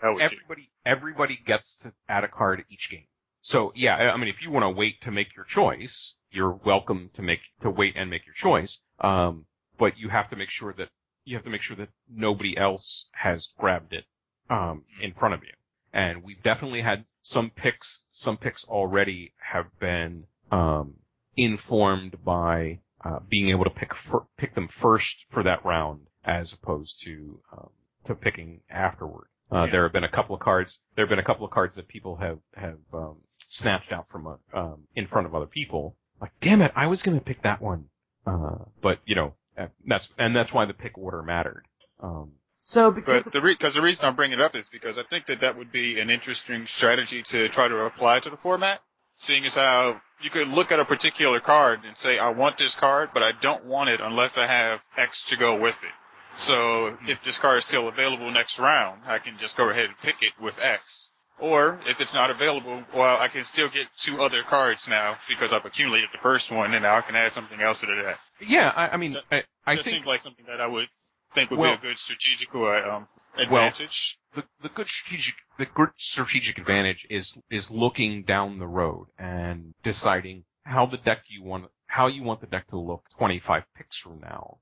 hell with you. everybody everybody gets to add a card each game. So yeah, I mean, if you want to wait to make your choice, you're welcome to make to wait and make your choice. Um, but you have to make sure that you have to make sure that nobody else has grabbed it um, in front of you. And we've definitely had some picks. Some picks already have been um, informed by uh, being able to pick fir- pick them first for that round, as opposed to um, to picking afterward. Uh, Yeah. There have been a couple of cards. There have been a couple of cards that people have have um, snatched out from a, um, in front of other people. Like, damn it, I was going to pick that one. Uh, but you know, uh, that's and that's why the pick order mattered. Um, so because But the re- cause the reason I'm bringing it up is because I think that that would be an interesting strategy to try to apply to the format, seeing as how you could look at a particular card and say, I want this card, but I don't want it unless I have X to go with it. So if this card is still available next round, I can just go ahead and pick it with X. Or if it's not available, well, I can still get two other cards now because I've accumulated the first one, and now I can add something else to that. yeah, I, I mean, That- I, I That think seems like something that I would think would Well- be a good strategical uh, um, advantage. the, the good strategic the good strategic advantage is is looking down the road and deciding how the deck you want how you want the deck to look 25 picks from now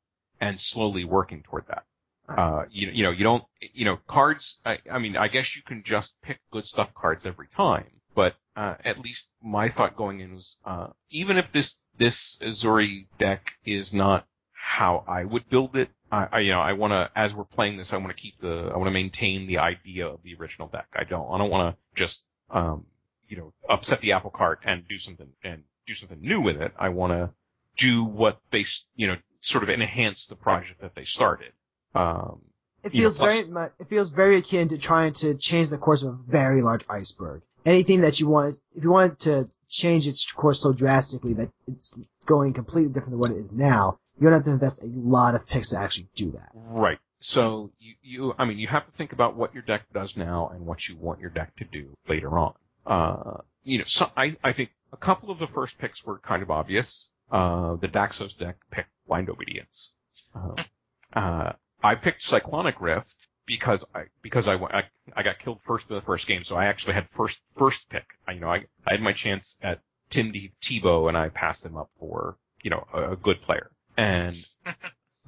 and slowly working toward that. Uh, you, you know, you don't, you know, cards, I, I mean, I guess you can just pick good stuff cards every time, but, uh, at least my thought going in was, uh, even if this, this Ezuri deck is not how I would build it, I, I you know, I want to, as we're playing this, I want to keep the, I want to maintain the idea of the original deck. I don't, I don't want to just, um, you know, upset the apple cart and do something and do something new with it. I want to do what they, you know, sort of enhance the project that they started. Um, It know, feels plus- very mu it feels very akin to trying to change the course of a very large iceberg. Anything that you want, if you want to change its course so drastically that it's going completely different than what it is now, you're gonna have to invest a lot of picks to actually do that. Right. So you, you, I mean, you have to think about what your deck does now and what you want your deck to do later on. Uh, you know, so I, I think a couple of the first picks were kind of obvious. Uh, the Daxos deck picked Blind Obedience. Uh, uh, I picked Cyclonic Rift because I, because I, I, I got killed first in the first game, so I actually had first, first pick. I, you know, I, I had my chance at Tim D- Tebow and I passed him up for, you know, a, a good player. And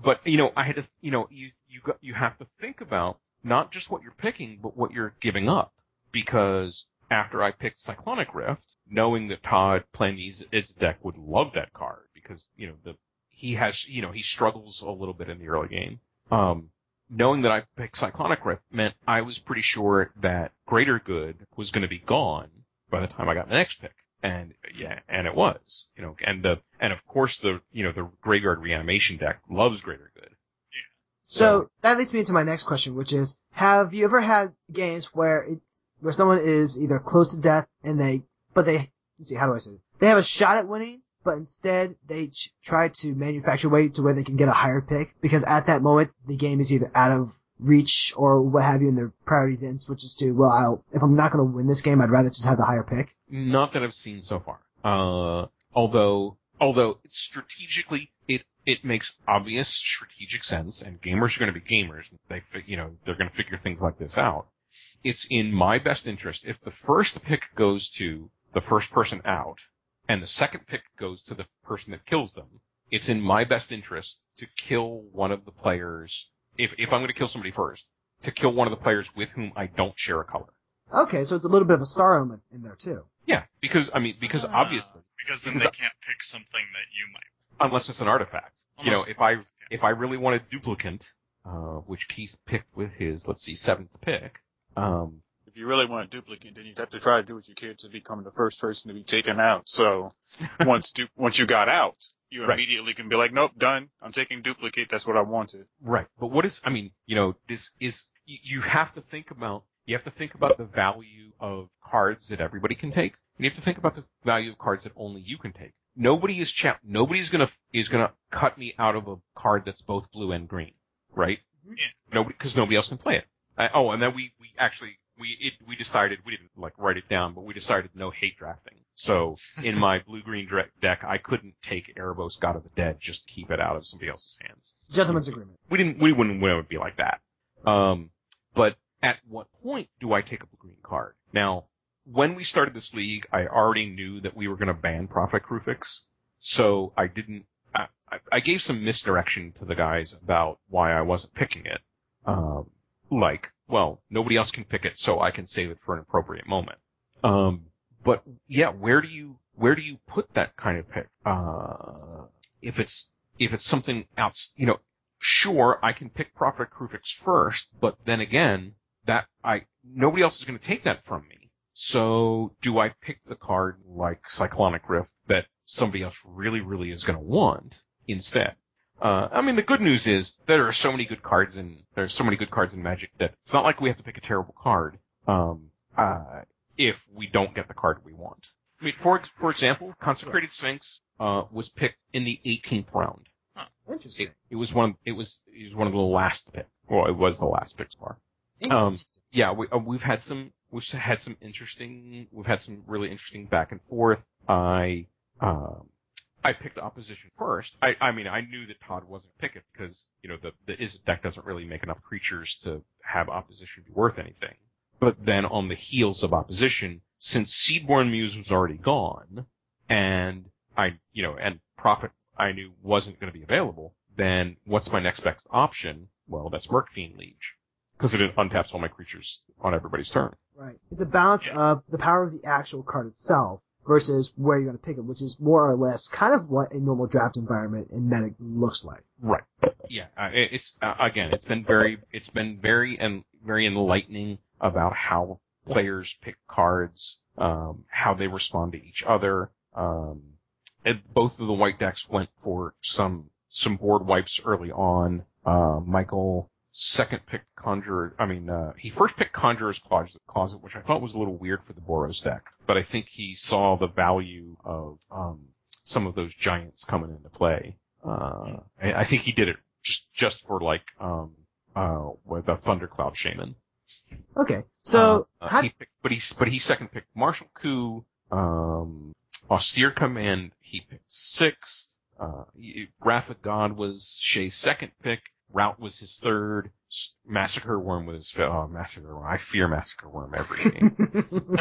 but you know, I had to, you know, you you got you have to think about not just what you're picking, but what you're giving up. Because after I picked Cyclonic Rift, knowing that Todd playing his, his deck would love that card because you know the he has you know he struggles a little bit in the early game. Um, knowing that I picked Cyclonic Rift meant I was pretty sure that Greater Good was going to be gone by the time I got the next pick. And yeah, and it was, you know, and the, and of course the, you know, the Graveyard Reanimation deck loves Greater Good. Yeah. So that leads me into my next question, which is: Have you ever had games where it's where someone is either close to death and they, but they, let's see, how do I say? They have a shot at winning, but instead they ch- try to manufacture way to where they can get a higher pick because at that moment the game is either out of reach or what have you, and their priority then switches to, well, I'll, if I'm not going to win this game, I'd rather just have the higher pick. Not that I've seen so far. Uh, although, although strategically it, it makes obvious strategic sense and gamers are going to be gamers. They, you know, they're going to figure things like this out. It's in my best interest if the first pick goes to the first person out and the second pick goes to the person that kills them. It's in my best interest to kill one of the players. If, if I'm going to kill somebody first, to kill one of the players with whom I don't share a color. Okay, so it's a little bit of a star element in there too. Yeah, because I mean, because Ah, obviously, because then because they can't pick something that you might. unless it's an artifact. You know, if I if I really wanted duplicant, uh, which Keith picked with his let's see seventh pick, um, If you really want a duplicate, then you'd have to try to do what you could to become the first person to be taken out. So once du- once you got out, you Right. immediately can be like, nope, done. I'm taking duplicate. That's what I wanted. right. But what is I mean, you know, this is you, you have to think about you have to think about the value of cards that everybody can take, and you have to think about the value of cards that only you can take. Nobody is cha- nobody's gonna is gonna cut me out of a card that's both blue and green, right? Yeah. Nobody because nobody else can play it. Uh, oh, and then we we actually we it, we decided we didn't like write it down, but we decided no hate drafting. So in my blue green dre- deck, I couldn't take Erebos God of the Dead just to keep it out of somebody else's hands. Gentleman's agreement. We didn't we wouldn't it would be like that. Um, but at what point do I take up a green card? Now, when we started this league, I already knew that we were going to ban Prophet Kruphix, so I didn't. I, I- I gave some misdirection to the guys about why I wasn't picking it. Um, like, well, nobody else can pick it, so I can save it for an appropriate moment. Um, but yeah, where do you where do you put that kind of pick? Uh, if it's if it's something else, you know, sure, I can pick Prophet Kruphix first, but then again, that I nobody else is going to take that from me. So do I pick the card like Cyclonic Rift that somebody else really, really is going to want instead? Uh, I mean, the good news is there are so many good cards in there's so many good cards in Magic that it's not like we have to pick a terrible card. Um, uh, if we don't get the card we want. I mean, for for example, Consecrated Sphinx uh, was picked in the 18th round. Interesting. It, it was one. Of, It was it was one of the last pick. Well, it was the last pick bar. Um, yeah, we, uh, we've had some, we've had some interesting, we've had some really interesting back and forth. I, um, I picked opposition first. I, I mean, I knew that Todd wasn't gonna pick it because, you know, the, the Izzet deck doesn't really make enough creatures to have opposition be worth anything. But then on the heels of opposition, since Seedborn Muse was already gone, and I, you know, and Prophet I knew wasn't going to be available, then what's my next best option? Well, that's Murkfiend Liege because it untaps all my creatures on everybody's turn. Right. It's a balance of the power of the actual card itself versus where you're going to pick it, which is more or less kind of what a normal draft environment in Medic looks like. Right. Yeah. Uh, it's uh, again, it's been very, it's been very and very enlightening about how players pick cards, um, how they respond to each other. Um, both of the white decks went for some some board wipes early on. Uh, Michael second picked Conjurer. I mean, uh, he first picked Conjurer's Closet, Closet, which I thought was a little weird for the Boros deck, but I think he saw the value of um, some of those giants coming into play. Uh, I, think he did it just just for like um, uh, with a Thundercloud Shaman. Okay, so Uh, uh, he picked, but he but he second picked Martial Coup, um, Austere Command. He picked sixth. Uh, Wrath of God was Shay's second pick. Rout was his third. Massacre Wurm was oh Massacre Wurm. I fear Massacre Wurm every game.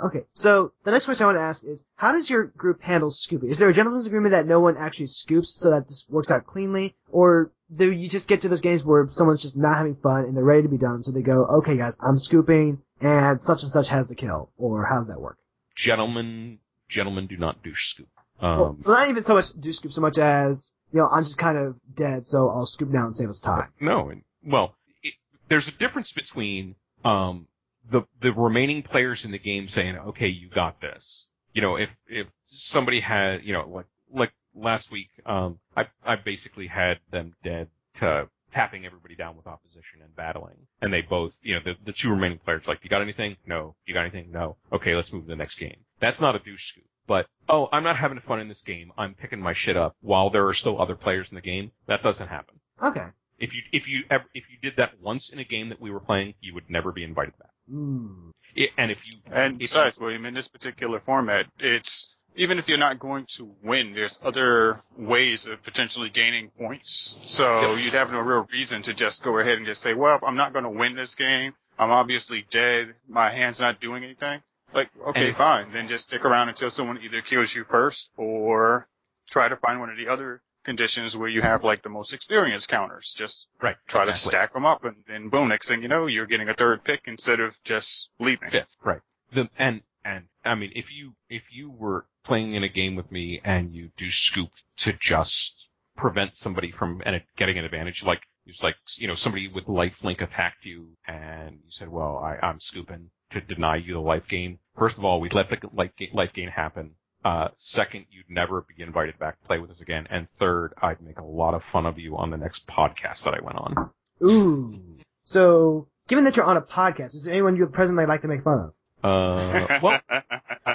okay, so the next question I want to ask is, how does your group handle scooping? Is there a gentleman's agreement that no one actually scoops so that this works out cleanly, or do you just get to those games where someone's just not having fun and they're ready to be done, so they go, okay guys, I'm scooping, and such and such has the kill, or how does that work? gentlemen, gentlemen do not do scoop. well, Um, not even so much do scoop so much as, you know, I'm just kind of dead, so I'll scoop now and save us time. No, and- well, it, there's a difference between um, the the remaining players in the game saying, "Okay, you got this." You know, if if somebody had, you know, like like last week, um, I I basically had them dead to tapping everybody down with opposition and battling, and they both, you know, the the two remaining players like, "You got anything? No. You got anything? No. Okay, let's move to the next game." That's not a douche scoop. But oh, I'm not having fun in this game. I'm picking my shit up while there are still other players in the game. That doesn't happen. Okay. If you if you ever, if you did that once in a game that we were playing, you would never be invited back. Hmm. I and if you And if besides, William, in this particular format, it's even if you're not going to win, there's other ways of potentially gaining points. So you'd have no real reason to just go ahead and just say, "Well, I'm not going to win this game. I'm obviously dead. My hand's not doing anything." Like, okay, And- fine. Then just stick around until someone either kills you first, or try to find one of the other conditions where you have like the most experienced counters. Just right try exactly. to stack them up, and then boom, next thing you know, you're getting a third pick instead of just leaving. fifth, right? The and and I mean, if you if you were playing in a game with me and you do scoop to just prevent somebody from getting an advantage, like it's like you know somebody with lifelink attacked you and you said, well, I, I'm scooping to deny you the life gain. First of all, we'd let the life gain, life gain happen. Uh, second, you'd never be invited back to play with us again. And third, I'd make a lot of fun of you on the next podcast that I went on. Ooh. So, given that you're on a podcast, is there anyone you presently like to make fun of? Uh, well, I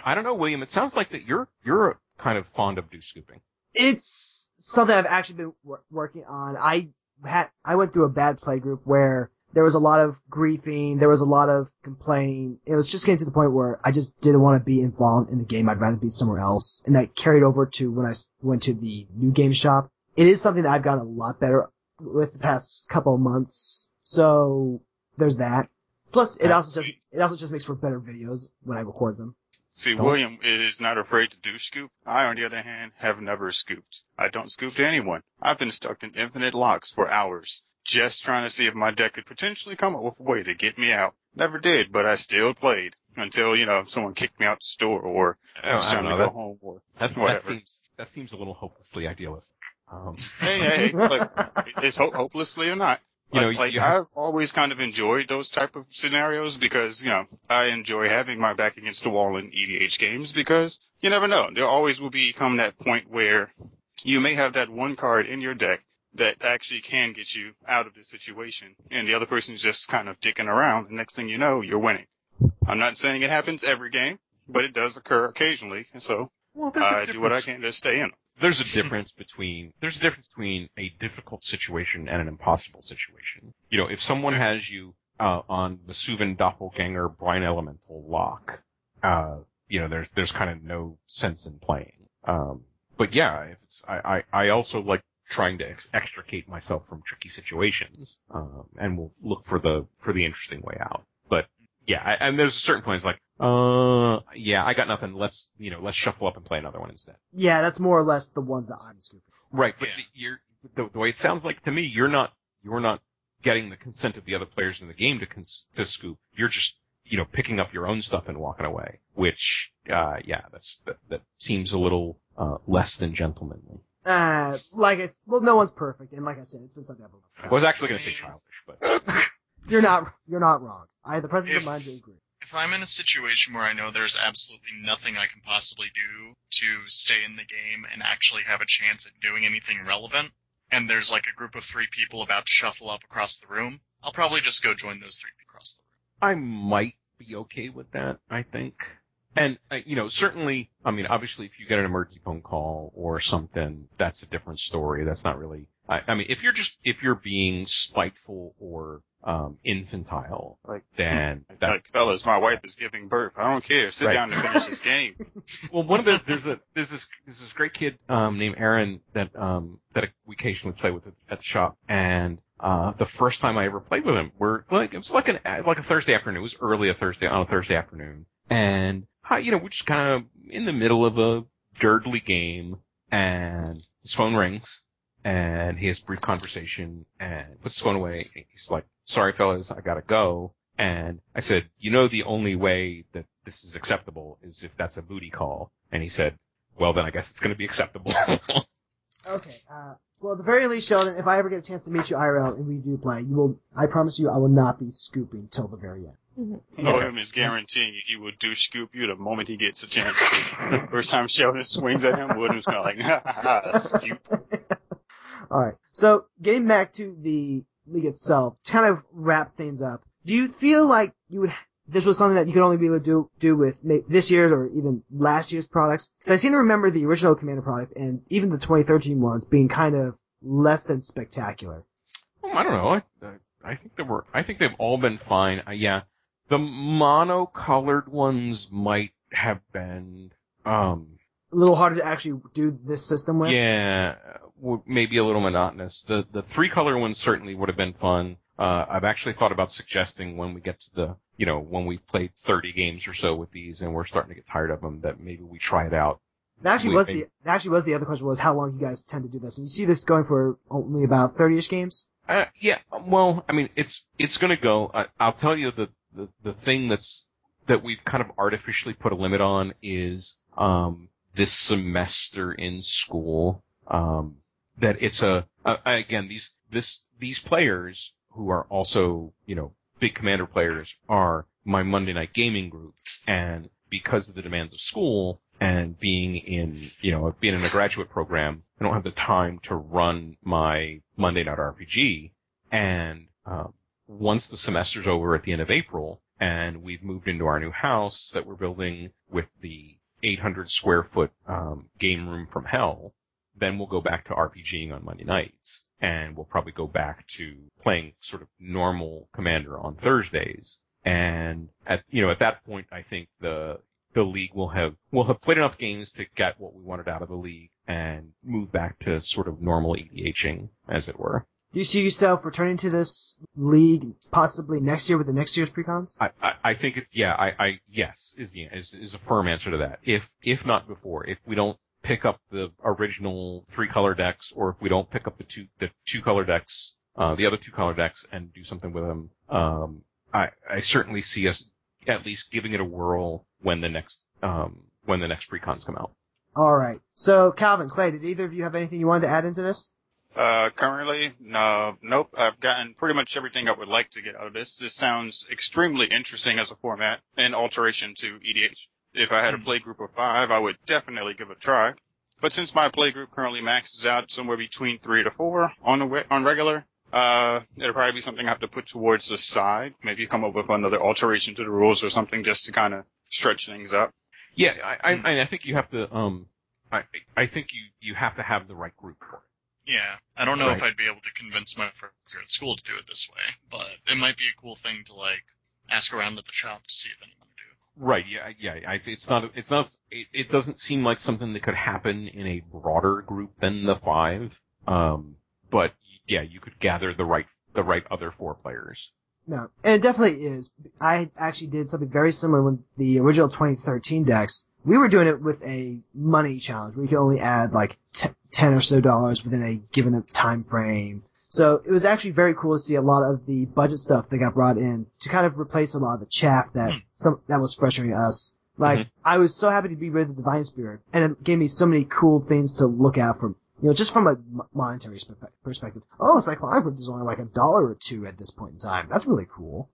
I don't know, William. It sounds like that you're you're kind of fond of do scooping. It's something I've actually been wor- working on. I had I went through a bad play group where there was a lot of griefing, there was a lot of complaining. It was just getting to the point where I just didn't want to be involved in the game. I'd rather be somewhere else, and that carried over to when I went to the new game shop. It is something that I've gotten a lot better with the past couple of months. So there's that. Plus, it also just it also just makes for better videos when I record them. See, Don't- William is not afraid to do scoop. I, on the other hand, have never scooped. I don't scoop to anyone. I've been stuck in infinite locks for hours, just trying to see if my deck could potentially come up with a way to get me out. Never did, but I still played until, you know, someone kicked me out the store or I was time know. to go home or that, that seems that seems a little hopelessly idealistic. Um, hey, hey, hey, like, it's ho- hopelessly or not. You know, like I've always kind of enjoyed those type of scenarios because you know I enjoy having my back against the wall in EDH games because you never know. There always will become that point where you may have that one card in your deck that actually can get you out of the situation, and the other person is just kind of dicking around. And next thing you know, you're winning. I'm not saying it happens every game, but it does occur occasionally, and so well, there's a I do what I can to stay in. There's a difference between there's a difference between a difficult situation and an impossible situation. You know, if someone has you uh, on the Vesuvan Doppelganger Brine Elemental lock, uh, you know, there's there's kind of no sense in playing. Um, but yeah, if it's, I, I I also like trying to ex- extricate myself from tricky situations, um, and will look for the for the interesting way out. But yeah, I, and there's a certain point it's like, uh, yeah, I got nothing. Let's you know, let's shuffle up and play another one instead. Yeah, that's more or less the ones that I'm scooping. Right, but Yeah. you're the, the way it sounds like to me, you're not you're not getting the consent of the other players in the game to cons- to scoop. You're just you know picking up your own stuff and walking away. Which, uh, yeah, that's that, that seems a little uh, less than gentlemanly. Uh, like I, well, no one's perfect, and like I said, it's been something I've I was actually going to say childish, but You're not, you're not wrong. I have the presence If- of mind to agree. If I'm in a situation where I know there's absolutely nothing I can possibly do to stay in the game and actually have a chance at doing anything relevant, and there's like a group of three people about to shuffle up across the room, I'll probably just go join those three across the room. I might be okay with that. I think. And uh, you know, certainly, I mean, obviously, if you get an emergency phone call or something, that's a different story. That's not really. I, I mean, if you're just if you're being spiteful or um, infantile, Like, then that, like, fellas, my wife is giving birth. I don't care. Sit Right. down and finish this game. well, one of the there's a there's this there's this great kid um, named Aaron that um, that we occasionally play with at the shop, and uh, the first time I ever played with him, we're like it was like an like a Thursday afternoon. It was early a Thursday on a Thursday afternoon, and you know we're just kind of in the middle of a dirtly game, and his phone rings, and he has a brief conversation, and puts his phone away. And he's like, "Sorry, fellas, I gotta go." And I said, "You know, the only way that this is acceptable is if that's a booty call." And he said, "Well, then I guess it's to be acceptable." Okay. Uh, well, at the very least, Sheldon, if I ever get a chance to meet you IRL and we do play, you will. I promise you, I will not be scooping till the very end. Mm-hmm. Oh, William is guaranteeing you he will do scoop you the moment he gets a chance to. First time Sheldon swings at him, William's kind of like, ha ha ha, scoop. All right. So getting back to the league itself, to kind of wrap things up. Do you feel like you would? This was something that you could only be able to do do with this year's or even last year's products. Because I seem to remember the original Commander product and even the 2013 ones being kind of less than spectacular. I don't know. I, I think they were. I think they've all been fine. Uh, yeah, the monocolored ones might have been. Um, A little harder to actually do this system with. yeah, maybe a little monotonous. The the three color ones certainly would have been fun. Uh, I've actually thought about suggesting when we get to the, you know, when we've played 30 games or so with these and we're starting to get tired of them, that maybe we try it out. That actually We was think- the that actually was the other question was how long you guys tend to do this, and you see this going for only about 30ish games. Uh, yeah, well, I mean, it's it's going to go. I, I'll tell you the, the the thing that's that we've kind of artificially put a limit on is um, this semester in school. Um, that it's a uh, again these this these players who are also you know big commander players are my Monday night gaming group, and because of the demands of school and being in you know being in a graduate program, I don't have the time to run my Monday night RPG. And um, once the semester's over at the end of April, and we've moved into our new house that we're building with the 800 square foot um, game room from hell, then we'll go back to RPGing on Monday nights, and we'll probably go back to playing sort of normal Commander on Thursdays. And at you know at that point, I think the the league will have will have played enough games to get what we wanted out of the league and move back to sort of normal EDHing, as it were. Do you see yourself returning to this league possibly next year with the next year's precons? I, I, I think it's yeah. I, I yes is the is, is a firm answer to that. If if not before, if we don't pick up the original three color decks, or if we don't pick up the two the two color decks, uh, the other two color decks, and do something with them, um, I I certainly see us at least giving it a whirl when the next um when the next precons come out. All right. So Calvin, Clay, did either of you have anything you wanted to add into this? Uh, currently, no, nope. I've gotten pretty much everything I would like to get out of this. This sounds extremely interesting as a format and alteration to EDH. If I had a play group of five, I would definitely give it a try. But since my play group currently maxes out somewhere between three to four on a, on regular, uh, it'll probably be something I have to put towards the side. Maybe come up with another alteration to the rules or something just to kind of stretch things up. Yeah, I, I, I think you have to um, I I think you you have to have the right group for it. Yeah, I don't know if I'd be able to convince my friends here at school to do it this way, but it might be a cool thing to like ask around at the shop to see if anyone would do it. Right. Yeah. Yeah. I, it's not. It's not. It, it doesn't seem like something that could happen in a broader group than the five. Um. But yeah, you could gather the right the right other four players. No, and it definitely is. I actually did something very similar with the original 2013 decks. We were doing it with a money challenge you could only add like t- 10 or so dollars within a given time frame. So it was actually very cool to see a lot of the budget stuff that got brought in to kind of replace a lot of the chaff that some that was frustrating us. Like Mhm. I was so happy to be rid of the Divine Spirit, and it gave me so many cool things to look at from you know just from a monetary spe- perspective. Oh, it's like well, I only like a dollar or two at this point in time. That's really cool.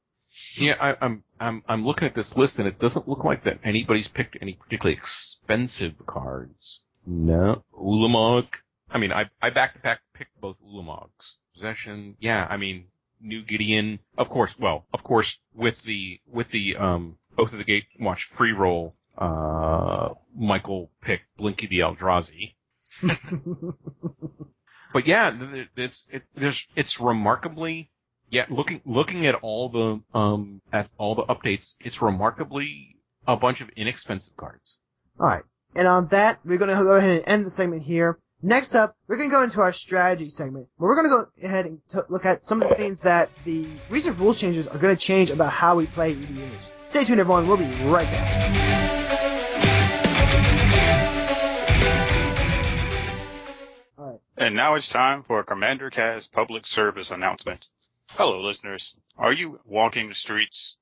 Yeah, I, I'm I'm I'm looking at this list and it doesn't look like that anybody's picked any particularly expensive cards. No, Ulamog. I mean, I I back to back picked both Ulamogs. Possession. Yeah, I mean, New Gideon. Of course. Well, of course, with the with the um Oath of the Gatewatch free roll, uh, Michael picked Blinky the Eldrazi. but yeah, it's it, there's it's remarkably yeah looking looking at all the um at all the updates, it's remarkably a bunch of inexpensive cards. Alright. And on that, we're gonna go ahead and end the segment here. Next up, we're gonna go into our strategy segment, where we're gonna go ahead and t- look at some of the things that the recent rules changes are gonna change about how we play EDH. Stay tuned everyone, we'll be right back. And now it's time for a Commander Cast public service announcement. Hello, listeners. Are you walking the streets?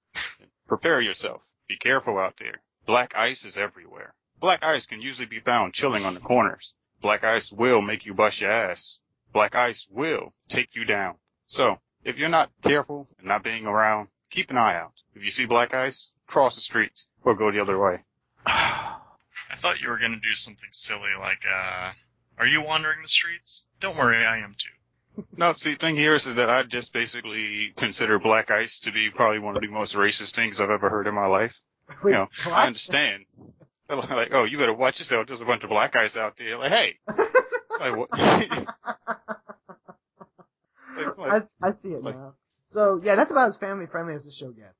Prepare yourself. Be careful out there. Black ice is everywhere. Black ice can usually be found chilling on the corners. Black ice will make you bust your ass. Black ice will take you down. So, if you're not careful and not being around, keep an eye out. If you see black ice, cross the street or go the other way. I thought you were gonna do something silly like, uh, are you wandering the streets? Don't worry, I am too. No, see, the thing here is, is that I just basically consider black ice to be probably one of the most racist things I've ever heard in my life. Wait, you know, what? I understand. Like, oh, you better watch yourself. There's a bunch of black guys out there. Like, hey, like what? Like, I, I see it like- now. So yeah, that's about as family friendly as the show gets.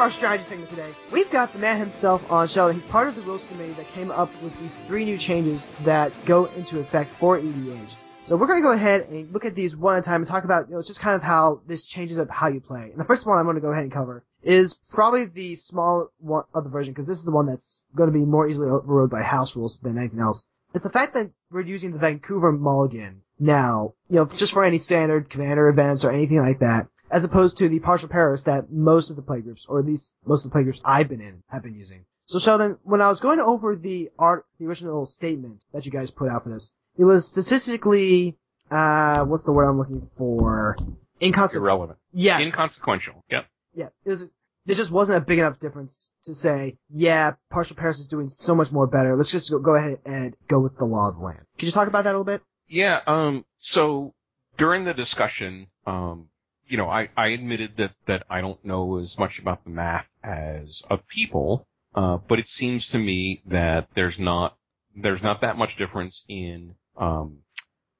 Our strategy segment today, we've got the man himself on Sheldon. He's part of the rules committee that came up with these three new changes that go into effect for EDH. So we're going to go ahead and look at these one at a time and talk about, you know, just kind of how this changes up how you play. And the first one I'm going to go ahead and cover is probably the small one of the version because this is the one that's going to be more easily overrode by house rules than anything else. It's the fact that we're using the Vancouver Mulligan now, you know, just for any standard commander events or anything like that, as opposed to the partial Paris that most of the playgroups, or at least most of the playgroups I've been in, have been using. So Sheldon, when I was going over the art, the original statement that you guys put out for this, it was statistically, uh, what's the word I'm looking for? Inconsequential. Irrelevant. Yes. Inconsequential. Yep. Yeah, it was. There just wasn't a big enough difference to say, yeah, partial Paris is doing so much more better. Let's just go, go ahead and go with the law of the land. Could you talk about that a little bit? Yeah, um, so during the discussion, um, you know, I, I admitted that, that I don't know as much about the math as of people, uh, but it seems to me that there's not, there's not that much difference in, um,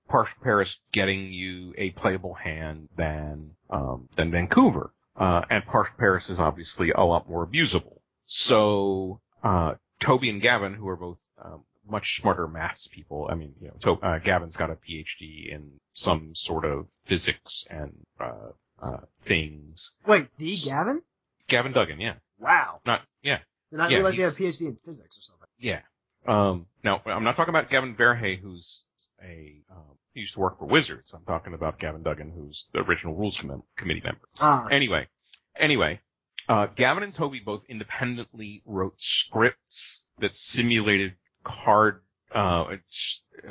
Paris getting you a playable hand than, um, than Vancouver. Uh, and Paris is obviously a lot more abusable. So, uh, Toby and Gavin, who are both, um, much smarter maths people. I mean, you know, to, uh, Gavin's got a PhD in some sort of physics and uh, uh, things. Wait, D. Gavin? Gavin Duggan, yeah, Wow. not yeah, Did not Yeah, realize you have a PhD in physics or something. yeah. Um, now I'm not talking about Gavin Verhey, who's a um, he used to work for Wizards. I'm talking about Gavin Duggan, who's the original rules Com- committee member. Ah. Anyway, anyway, uh, Gavin and Toby both independently wrote scripts that simulated card, uh,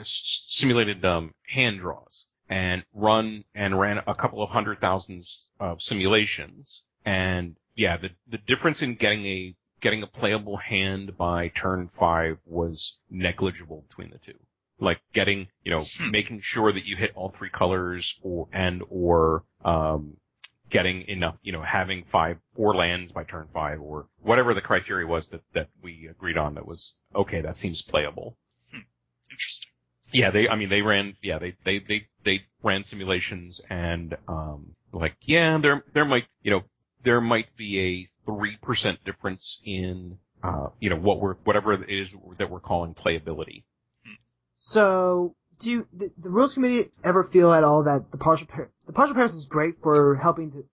simulated um, hand draws and run and ran a couple of hundred thousands of simulations. And yeah, the the difference in getting a getting a playable hand by turn five was negligible between the two. Like getting, you know, making sure that you hit all three colors or and or um, getting enough, you know, having five, four lands by turn five or whatever the criteria was that, that we agreed on that was, okay, that seems playable. Interesting. Yeah, they, I mean, they ran, yeah, they, they, they, they ran simulations and, um, like, yeah, there, there might, you know, there might be a 3% difference in, uh, you know, what we're, whatever it is that we're calling playability. So, do you, the, the rules committee ever feel at all that the partial par- the partial Paris is great for helping to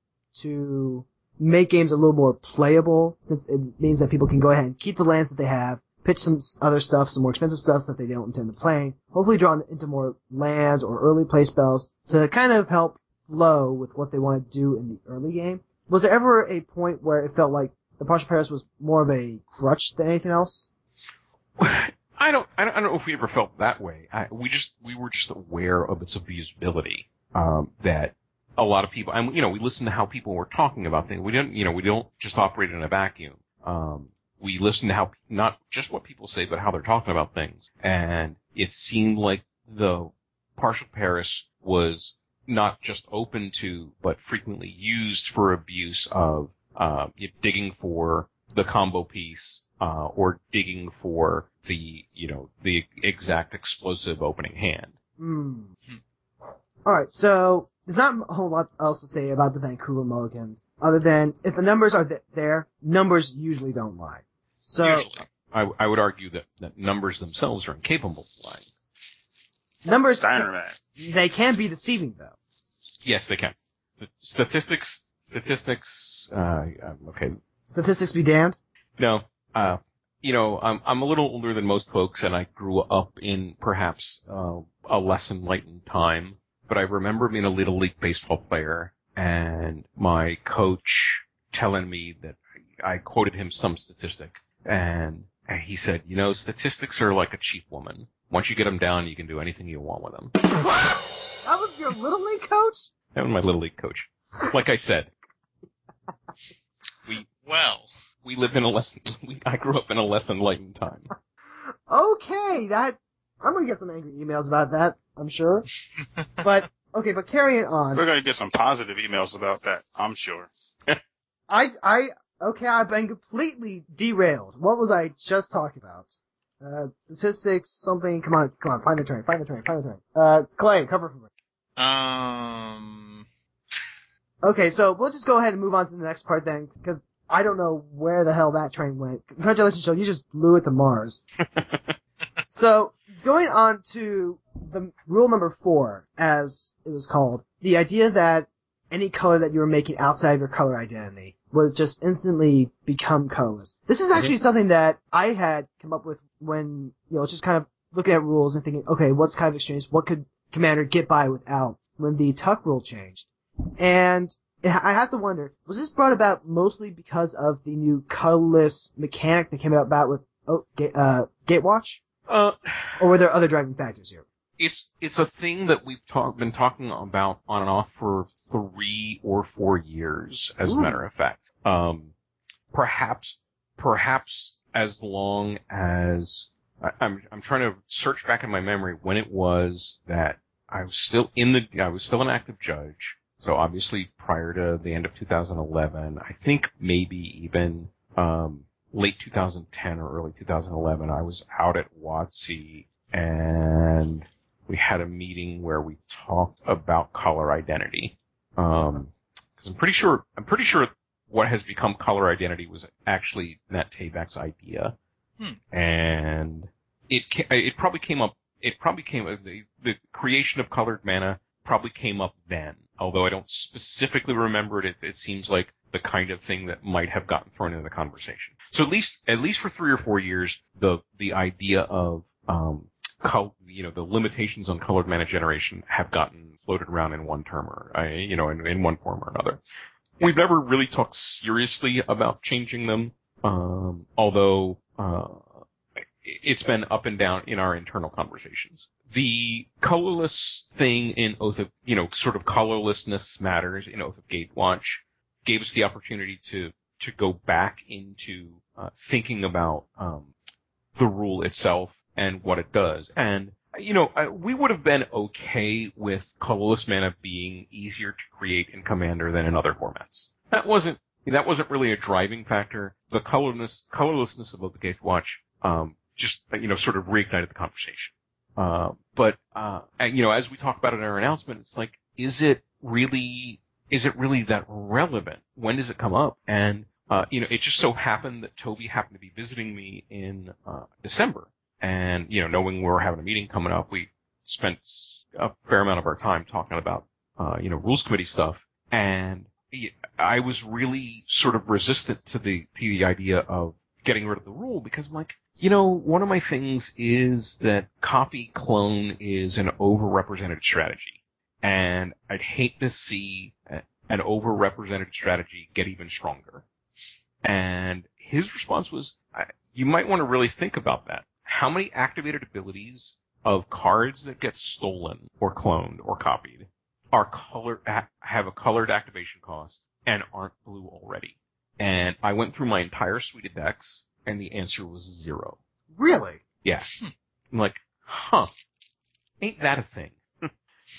to make games a little more playable, since it means that people can go ahead and keep the lands that they have, pitch some other stuff, some more expensive stuff that they don't intend to play, hopefully draw into more lands or early play spells to kind of help flow with what they want to do in the early game. Was there ever a point where it felt like the partial Paris was more of a crutch than anything else? I don't, I don't, I don't know if we ever felt that way. I, we just, we were just aware of its abusability. Um, that a lot of people, and you know, we listened to how people were talking about things. We didn't, you know, we don't just operate in a vacuum. Um, we listen to how, not just what people say, but how they're talking about things. And it seemed like the partial Paris was not just open to, but frequently used for abuse of, uh, digging for the combo piece, uh, or digging for the, you know, the exact explosive opening hand. Hmm. Alright, so there's not a whole lot else to say about the Vancouver Mulligan, other than if the numbers are th- there, numbers usually don't lie. So, Usually. I, I would argue that, that numbers themselves are incapable of lying. numbers, Steiner Man. they can be deceiving though. Yes, they can. The statistics, statistics, uh, um, okay. Statistics be damned. No, uh, you know, I'm, I'm a little older than most folks and I grew up in perhaps, uh, a less enlightened time, but I remember being a little league baseball player and my coach telling me that I quoted him some statistic and he said, you know, statistics are like a cheap woman. Once you get them down, you can do anything you want with them. That was your little league coach? That was my little league coach. Like I said, we Well, we live in a less. We, I grew up in a less enlightened time. Okay, that, I'm gonna get some angry emails about that, I'm sure. but, okay, but carrying on. We're gonna get some positive emails about that, I'm sure. I, I, okay, I've been completely derailed. What was I just talking about? Uh, statistics, something, come on, come on, find the train, find the train, find the train. Uh, Clay, cover for me. um, Okay, so we'll just go ahead and move on to the next part then, because I don't know where the hell that train went. Congratulations, Joe, you just blew it to Mars. So, going on to the rule number four, as it was called, the idea that any color that you were making outside of your color identity would just instantly become colorless. This is actually mm-hmm. something that I had come up with when, you know, just kind of looking at rules and thinking, okay, what's kind of extremes? What could Commander get by without when the Tuck rule changed? And I have to wonder, was this brought about mostly because of the new colorless mechanic that came out about with oh, Ga- uh, Gatewatch? Uh, Or were there other driving factors here? it's it's a thing that we've talk, been talking about on and off for three or four years, as a matter of fact. Um, perhaps perhaps as long as I, I'm I'm trying to search back in my memory when it was that I was still in the I was still an active judge. So obviously prior to the end of 2011, I think maybe even um, late 2010 or early 2011, I was out at WotC and we had a meeting where we talked about color identity. Um, cause I'm pretty sure, I'm pretty sure what has become color identity was actually Matt Tabak's idea. Hmm. And it, it probably came up, it probably came, the, the creation of colored mana probably came up then. Although I don't specifically remember it, it, it seems like the kind of thing that might have gotten thrown into the conversation. So at least, at least for three or four years, the, the idea of, um, you know, the limitations on colored mana generation have gotten floated around in one term or, you know, in, in one form or another. We've never really talked seriously about changing them, um, although, uh, it's been up and down in our internal conversations. The colorless thing in Oath of, you know, sort of colorlessness matters in Oath of Gatewatch gave us the opportunity to, to go back into, uh, thinking about, um, the rule itself and what it does. And, you know, uh, we would have been okay with colorless mana being easier to create in Commander than in other formats. That wasn't, that wasn't really a driving factor. The colorless, colorlessness of the Gatewatch, um, just, you know, sort of reignited the conversation. Uh, but, uh, you know, as we talk about it in our announcement, it's like, is it really, is it really that relevant? When does it come up? And, uh, you know, it just so happened that Toby happened to be visiting me in, uh, December. And, you know, knowing we were having a meeting coming up, we spent a fair amount of our time talking about, uh, you know, rules committee stuff. And I was really sort of resistant to the, to the idea of getting rid of the rule because I'm like, you know, one of my things is that copy clone is an overrepresented strategy. And I'd hate to see an overrepresented strategy get even stronger. And his response was, you might want to really think about that. How many activated abilities of cards that get stolen or cloned or copied are color, have a colored activation cost and aren't blue already? And I went through my entire suite of decks and the answer was zero. Really? Yeah. I'm like, huh, ain't that a thing?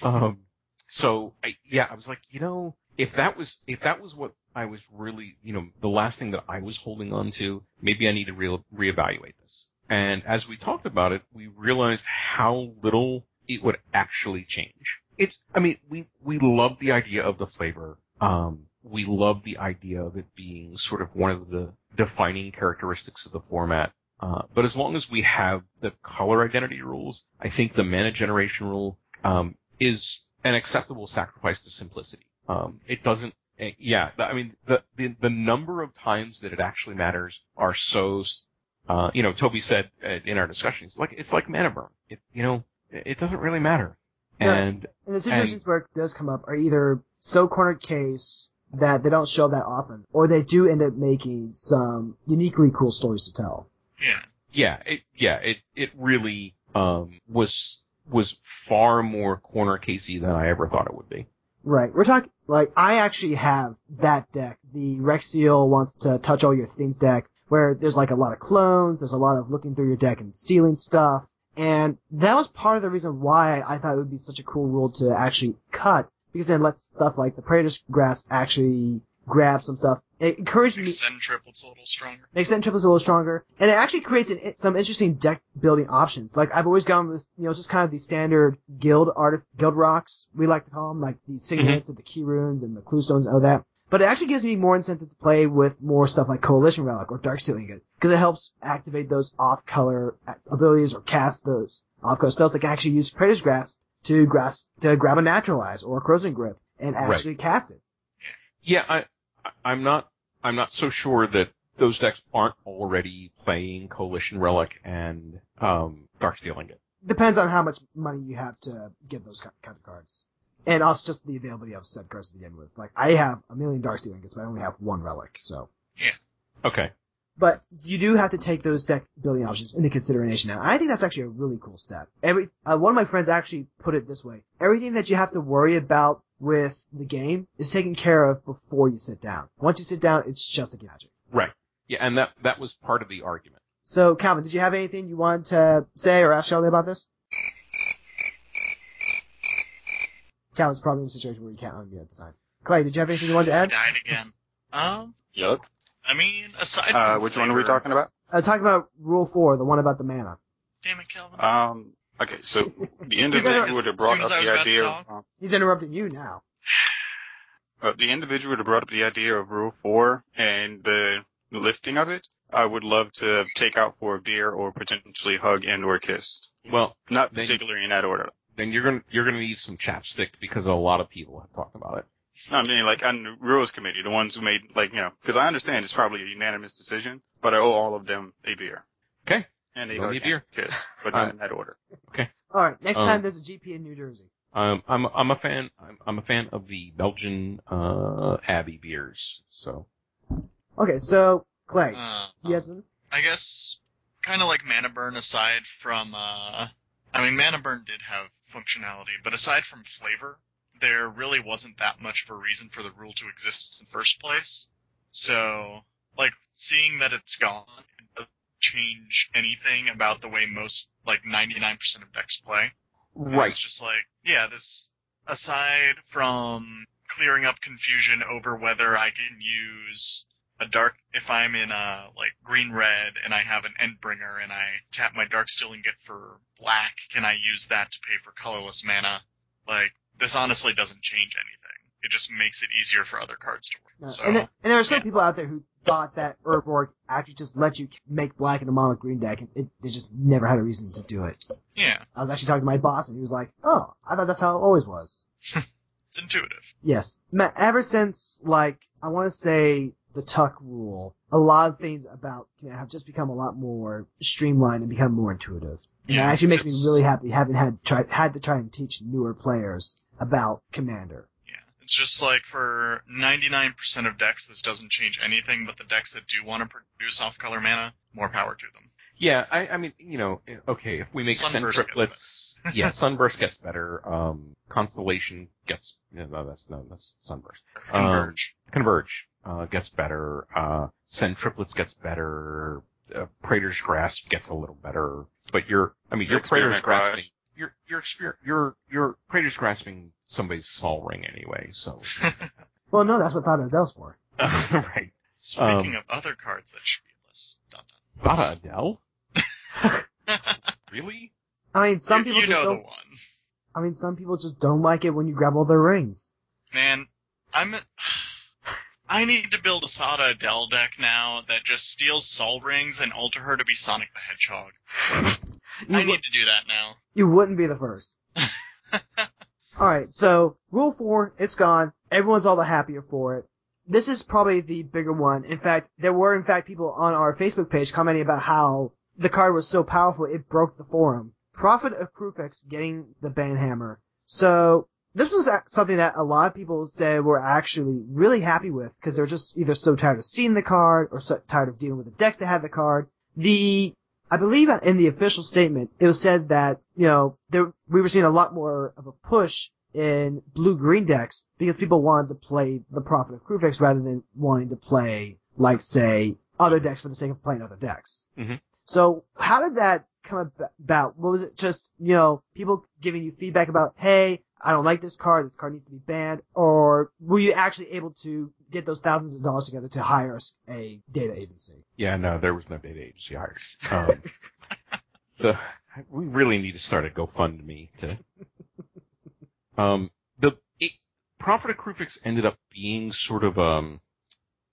um, so I, yeah, I was like, you know, if that was, if that was what I was really, you know, the last thing that I was holding on to, maybe I need to re- reevaluate this. And as we talked about it, we realized how little it would actually change. It's, I mean, we, we love the idea of the flavor. Um, we love the idea of it being sort of one of the defining characteristics of the format. Uh, but as long as we have the color identity rules, I think the mana generation rule um, is an acceptable sacrifice to simplicity. Um, it doesn't. eh, Yeah, I mean the, the the number of times that it actually matters are so. Uh, you know, Toby said uh, in our discussion, it's like it's like mana burn. It you know it doesn't really matter. Yeah. And And the situations where it does come up are either so cornered case that they don't show that often, or they do end up making some uniquely cool stories to tell. Yeah. yeah, it yeah it it really um was was far more corner casey than I ever thought it would be. Right. We're talking, like, I actually have that deck, the Rexiel wants to touch all your things deck, where there's like a lot of clones, there's a lot of looking through your deck and stealing stuff, and that was part of the reason why I thought it would be such a cool rule to actually cut, because then it lets stuff like the Praetor's Grasp actually grab some stuff. It encouraged me, Makes Sen Triplets a little stronger. makes Sen Triplets a little stronger, and it actually creates an, some interesting deck building options. Like I've always gone with, you know, just kind of the standard guild art, guild rocks we like to call them, like the mm-hmm. signets and the keyrunes and the cluestones and all that. But it actually gives me more incentive to play with more stuff like Coalition Relic or Darksteel Ingot, because it helps activate those off-color abilities or cast those off-color spells. Like actually use Praetor's Grasp to grass to grab a Naturalize or a Corrosion Grip and Right. actually cast it. Yeah, I, I- I'm not, I'm not so sure that those decks aren't already playing Coalition Relic and, um, Darksteel Ingot. Depends on how much money you have to get those kind of cards. And also just the availability of said cards to begin with. Like, I have a million Darksteel Ingots, but I only have one Relic, so. Yeah. Okay. But you do have to take those deck building options into consideration now. I think that's actually a really cool step. Every, uh, one of my friends actually put it this way. Everything that you have to worry about with the game is taken care of before you sit down. Once you sit down, it's just a magic. Right. Yeah, and that, that was part of the argument. So, Calvin, did you have anything you wanted to say or ask Shelly about this? Calvin's probably in a situation where he can't unmute at the time. Clay, did you have anything you wanted to add? Died again. Um, Yup. I mean, aside Uh, from which one are we talking about? Uh, talk about Rule 4, the one about the mana. Damn it, Kelvin. Um, okay, so the individual would have brought up soon as I was the idea of, um, He's interrupting you now. uh, the individual would have brought up the idea of Rule 4 and the lifting of it. I would love to take out for a beer or potentially hug and or kiss. Well, Not Then- particularly in that order. then you're gonna, you're gonna need some chapstick because a lot of people have talked about it. I mean, like on the rules committee, the ones who made, like, you know, because I understand it's probably a unanimous decision, but I owe all of them a beer. Okay. And a Owe hug a beer. and kiss, but not Um, in that order. Okay. Alright, next Um, time there's a GP in New Jersey. Um, I'm, I'm a fan, I'm, I'm a fan of the Belgian, uh, Abbey beers, so. Okay, so, Clay, Uh, you had some? I guess, kind of like Mana Burn aside from, uh, I mean, Mana Burn did have functionality, but aside from flavor, there really wasn't that much of a reason for the rule to exist in the first place. So, like, seeing that it's gone, it doesn't change anything about the way most, like, 99% of decks play. And Right. It's just like, yeah, this, aside from clearing up confusion over whether I can use a dark, if I'm in a, like, green red and I have an Endbringer and I tap my Darksteel get for black, can I use that to pay for colorless mana? Like, this honestly doesn't change anything. It just makes it easier for other cards to work. No. So, and, there, and there are some yeah. people out there who thought that Urborg actually just let you make black in a mono green deck, and it, they just never had a reason to do it. yeah, I was actually talking to my boss, and he was like, "Oh, I thought that's how it always was." it's intuitive. Yes, ever since like I want to say the Tuck rule, a lot of things about Command have just become a lot more streamlined and become more intuitive. And Yeah, it actually makes me really happy having had try, had to try and teach newer players about Commander. Yeah, It's just like for 99% of decks, this doesn't change anything, but the decks that do want to produce off-color mana, more power to them. Yeah, I, I mean, you know, okay, if we make Sunburst gets Sen Triplets, yeah, Sunburst gets better. Um, Constellation gets, no, that's no, that's Sunburst. Um, Converge. Converge uh, gets better. Uh, Sen Triplets gets better. Uh, Praetor's Grasp gets a little better. But you're, I mean, your Praetor's grasping, your your you're, exper- you're, you're Praetor's grasping somebody's Sol Ring anyway. So, Well, no, that's what Thada Adel's for. right. Speaking Um, of other cards that should be in dot Thada Adel? dot. Really? I mean, some you, people you just know the don't. one. I mean, some people just don't like it when you grab all their rings. Man, I'm. I need to build a Thada Adel deck now that just steals Sol Rings and alter her to be Sonic the Hedgehog. I need to do that now. you wouldn't be the first. All right, so rule four, it's gone. Everyone's all the happier for it. This is probably the bigger one. In fact, there were in fact people on our Facebook page commenting about how the card was so powerful it broke the forum. Prophet of Kruphix getting the banhammer. So this was something that a lot of people said were actually really happy with because they're just either so tired of seeing the card or so tired of dealing with the decks that had the card. The I believe in the official statement, it was said that, you know, there, we were seeing a lot more of a push in blue-green decks because people wanted to play the Prophet of Kruphix rather than wanting to play, like, say, other decks for the sake of playing other decks. Mhm. So, how did that come about? What was it just, you know, people giving you feedback about, hey, I don't like this card, this card needs to be banned, or were you actually able to get those thousands of dollars together to hire us a data agency? Yeah, no, there was no data agency hired. Um, the we really need to start a GoFundMe to. Um, the it, Prophet of Kruphix ended up being sort of um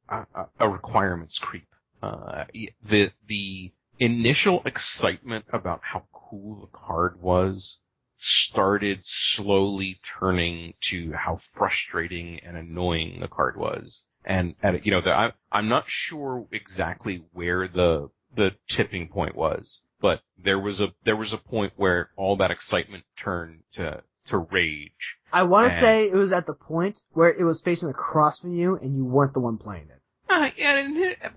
a, a- a requirements creep. Uh, the the initial excitement about how cool the card was started slowly turning to how frustrating and annoying the card was. And, and you know, the, I, I'm not sure exactly where the the tipping point was, but there was a there was a point where all that excitement turned to to rage. I want to say it was at the point where it was facing across from you and you weren't the one playing it. Uh, yeah,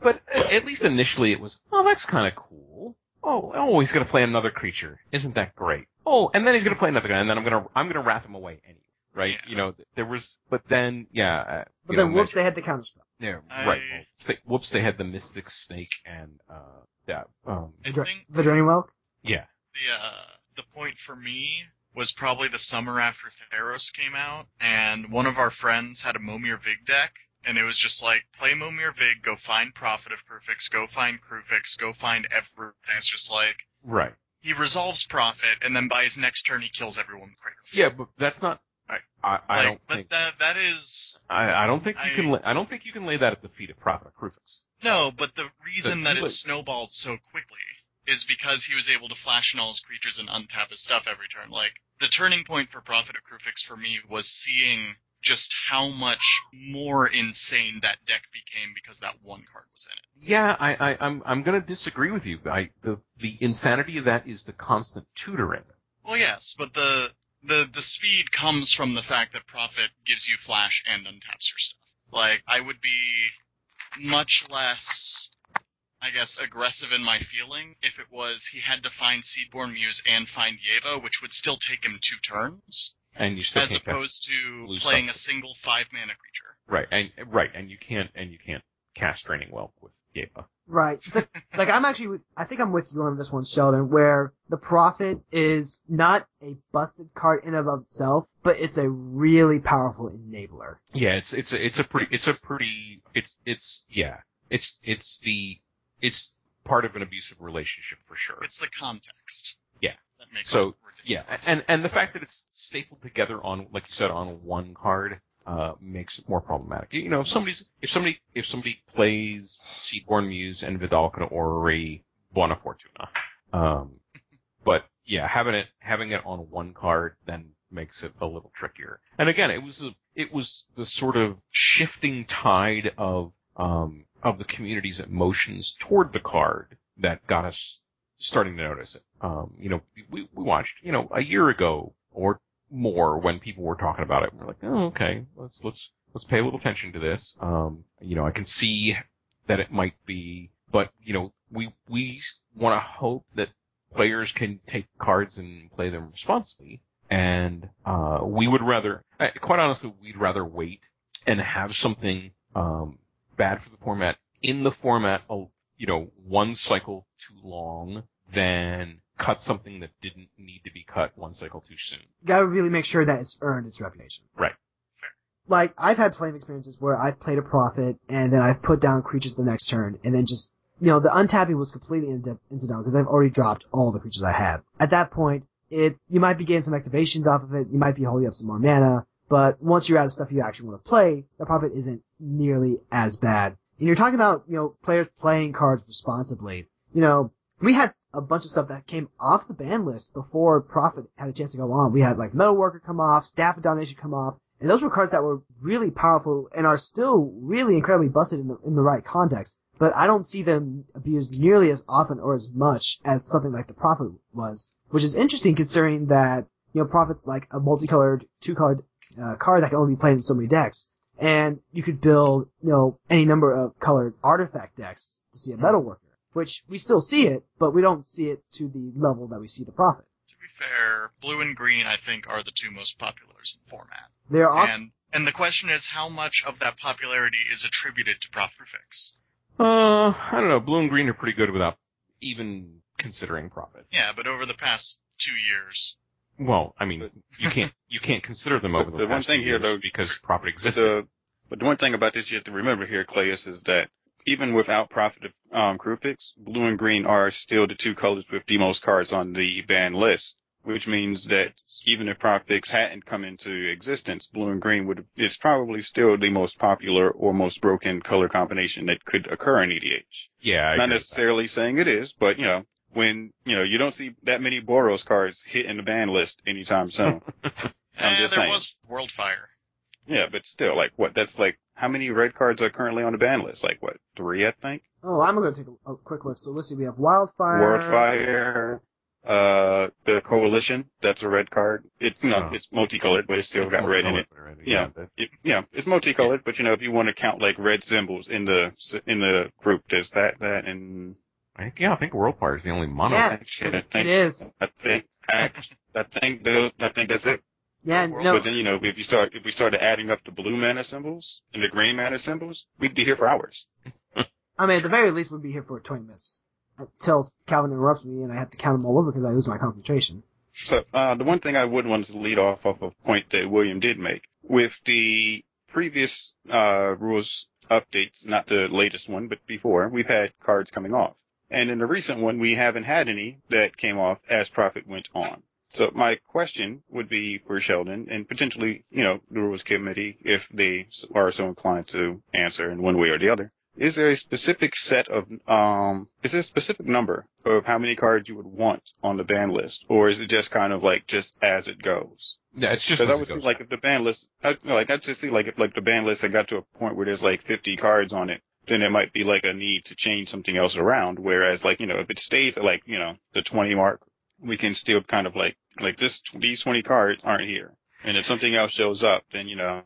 but at least initially it was, oh, that's kind of cool. Oh, oh, he's gonna play another creature. Isn't that great? Oh, and then he's gonna play another guy, and then I'm gonna I'm gonna wrath him away anyway, right? Yeah. You know, there was, but then yeah, uh, But then know, whoops, they had the counterspell. Yeah, I- right. Well, they, whoops, they had the Mystic Snake and uh that um Dra- think the Draining Whelk? yeah. the uh, the point for me was probably the summer after Theros came out, and one of our friends had a Momir Vig deck, and it was just like play Momir Vig, go find Prophet of Kruphix, go find Kruphix, go find everything. It's just like Right. he resolves Prophet, and then by his next turn he kills everyone. Yeah, but that's not I I, I like, don't but think that that is I, I don't think you I- can la- I don't think you can lay that at the feet of Prophet of Kruphix. no, but the reason that it snowballed so quickly is because he was able to flash in all his creatures and untap his stuff every turn. Like the turning point for Prophet of Kruphix for me was seeing just how much more insane that deck became because that one card was in it. Yeah, I, I, I'm I'm gonna disagree with you. I the the insanity of that is the constant tutoring. Well, yes, but the the the speed comes from the fact that Prophet gives you flash and untaps your stuff. Like I would be much less, I guess, aggressive in my feeling if it was he had to find Seedborn Muse and find Yeva, which would still take him two turns, And you still as can't cast- opposed to lose playing a single five mana creature. right and right and you can't and you can't cast Draining Whelk with Yeva. Right. But, like, I'm actually with, I think I'm with you on this one, Sheldon, where the Prophet is not a busted card in and of itself, but it's a really powerful enabler. Yeah, it's it's a, it's a pretty it's a pretty it's it's yeah it's it's the it's part of an abusive relationship for sure. It's the context. That makes So, Yeah, and and the fact that it's stapled together on, like you said, on one card, uh, makes it more problematic. You know, if somebody's if somebody if somebody plays Seedborn Muse and Vedalken Orrery, Buona Fortuna. Um, but yeah, having it having it on one card then makes it a little trickier. And again, it was a, it was the sort of shifting tide of um of the community's emotions toward the card that got us starting to notice it. Um, you know, we, we watched, you know, a year ago or more when people were talking about it. We're like, oh, okay, let's let's let's pay a little attention to this. Um, you know, I can see that it might be, but you know, we we want to hope that players can take cards and play them responsibly. And uh, we would rather, quite honestly, we'd rather wait and have something um, bad for the format in the format, you know, one cycle too long than cut something that didn't need to be cut one cycle too soon. Gotta really make sure that it's earned its reputation. Right. Like, I've had playing experiences where I've played a prophet and then I've put down creatures the next turn and then just, you know, the untapping was completely incidental because I've already dropped all the creatures I had. At that point, it, you might be getting some activations off of it, you might be holding up some more mana, but once you're out of stuff you actually want to play, the prophet isn't nearly as bad. And you're talking about, you know, players playing cards responsibly. You know, we had a bunch of stuff that came off the ban list before Prophet had a chance to go on. We had like Metalworker come off, Staff of Domination come off, and those were cards that were really powerful and are still really incredibly busted in the in the right context. But I don't see them abused nearly as often or as much as something like the Prophet was, which is interesting considering that you know Prophet's like a multicolored, two-colored uh, card that can only be played in so many decks, and you could build you know any number of colored artifact decks to see a Metalworker which we still see it, but we don't see it to the level that we see the Prophet. To be fair, blue and green, I think, are the two most popular in the format. They're also, And and the question is, how much of that popularity is attributed to Prophetfix? Uh, I don't know. Blue and green are pretty good without even considering Prophet. Yeah, but over the past two years, Well, I mean, you can't you can't consider them over the, The one thing here, though, because Prophet existed. the but the one thing about this you have to remember here, Clayus, is that even without Prophet of um, Kruphix, blue and green are still the two colors with the most cards on the ban list. Which means that even if Profix hadn't come into existence, blue and green would is probably still the most popular or most broken color combination that could occur in EDH. yeah, I Not necessarily saying it is, but you know, when you know you don't see that many Boros cards hit in the ban list anytime soon. I'm eh, just there saying. was Worldfire. Yeah, but still, like, what? That's like how many red cards are currently on the ban list? Like what? Three, I think. oh, I'm gonna take a, a quick look. So let's see, we have Wildfire. Worldfire, uh, the Coalition. That's a red card. It's you know, Oh. it's multicolored, but it's still It's got red in it. multicolored, Yeah. that- it. Yeah, it's multicolored, but you know, if you want to count like red symbols in the in the group, there's that, that, and I think, yeah, I think Worldfire is the only mono. Yeah, actually, I think is. I think I, I think the, I think that's it. Yeah, World- no, But then you know, if you start if we started adding up the blue mana symbols and the green mana symbols, we'd be here for hours. I mean, at the very least, we'd be here for 20 minutes. Until Calvin interrupts me and I have to count them all over because I lose my concentration. So uh, the one thing I would want to lead off of a point that William did make with the previous uh, rules updates, not the latest one, but before we've had cards coming off, and in the recent one we haven't had any that came off as Prophet went on. So my question would be for Sheldon and potentially, you know, the rules committee if they are so inclined to answer in one way or the other. Is there a specific set of, um, is there a specific number of how many cards you would want on the ban list? Or is it just kind of like just as it goes? Yeah, it's just Because I would see like if the ban list, I, you know, like I just see like if like the ban list had got to a point where there's like 50 cards on it, then it might be like a need to change something else around. Whereas like, you know, if it stays at like, you know, the 20 mark, we can still kind of like, like this, these 20 cards aren't here. And if something else shows up, then, you know,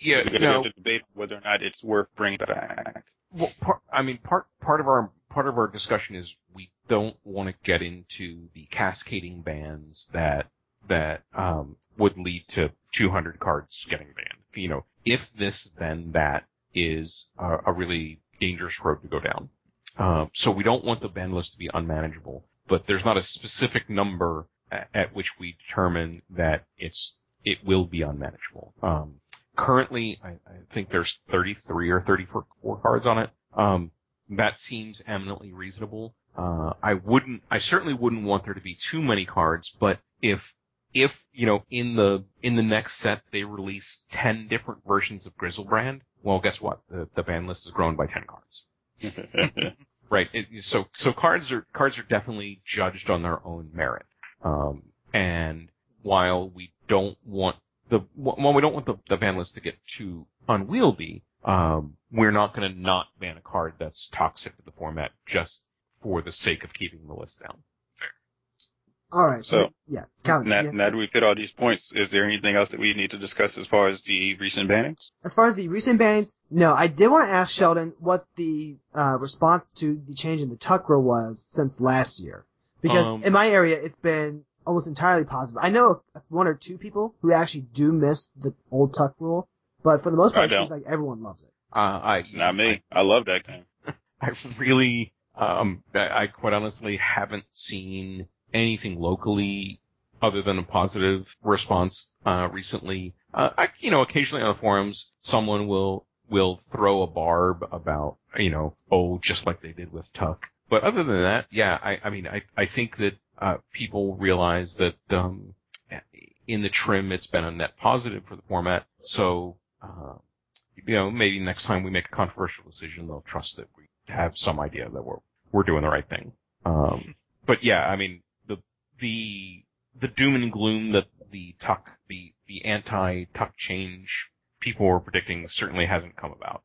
yeah, we're no, to debate whether or not it's worth bringing back. well, part, I mean, part part of our part of our discussion is we don't want to get into the cascading bans that that um, would lead to 200 cards getting banned. You know, if this then that is a, a really dangerous road to go down. Um, so we don't want the ban list to be unmanageable, but there's not a specific number at, at which we determine that it's it will be unmanageable. Um, currently, I, I think there's 33 or 34 cards on it. Um, that seems eminently reasonable. Uh, I wouldn't, I certainly wouldn't want there to be too many cards, but if, if, you know, in the, in the next set they release 10 different versions of Griselbrand, well, guess what? The, the ban list has grown by 10 cards. Right. It, so so cards are cards are definitely judged on their own merit. Um, and while we don't want the while we don't want the, the ban list to get too unwieldy, um, we're not going to not ban a card that's toxic to the format just for the sake of keeping the list down. All right. So, So- yeah, Calvin. Now, yeah. now that we've hit all these points, is there anything else that we need to discuss as far as the recent bannings? As far as the recent bannings, no, I did want to ask Sheldon what the uh, response to the change in the tuck rule was since last year. Because Um, in my area, it's been almost entirely positive. I know one or two people who actually do miss the old tuck rule, but for the most part, it seems like everyone loves it. Uh, I Not me. I love that game. I really, um, I, I quite honestly haven't seen anything locally other than a positive response uh, recently. Uh, I, you know, occasionally on the forums, someone will will throw a barb about, you know, oh, just like they did with Tuck. But other than that, yeah, I, I mean, I, I think that uh, people realize that um, in the trim, it's been a net positive for the format. So, uh, you know, maybe next time we make a controversial decision, they'll trust that we have some idea that we're we're doing the right thing. Um, but yeah, I mean, the the the doom and gloom that the tuck the the anti tuck change people were predicting certainly hasn't come about.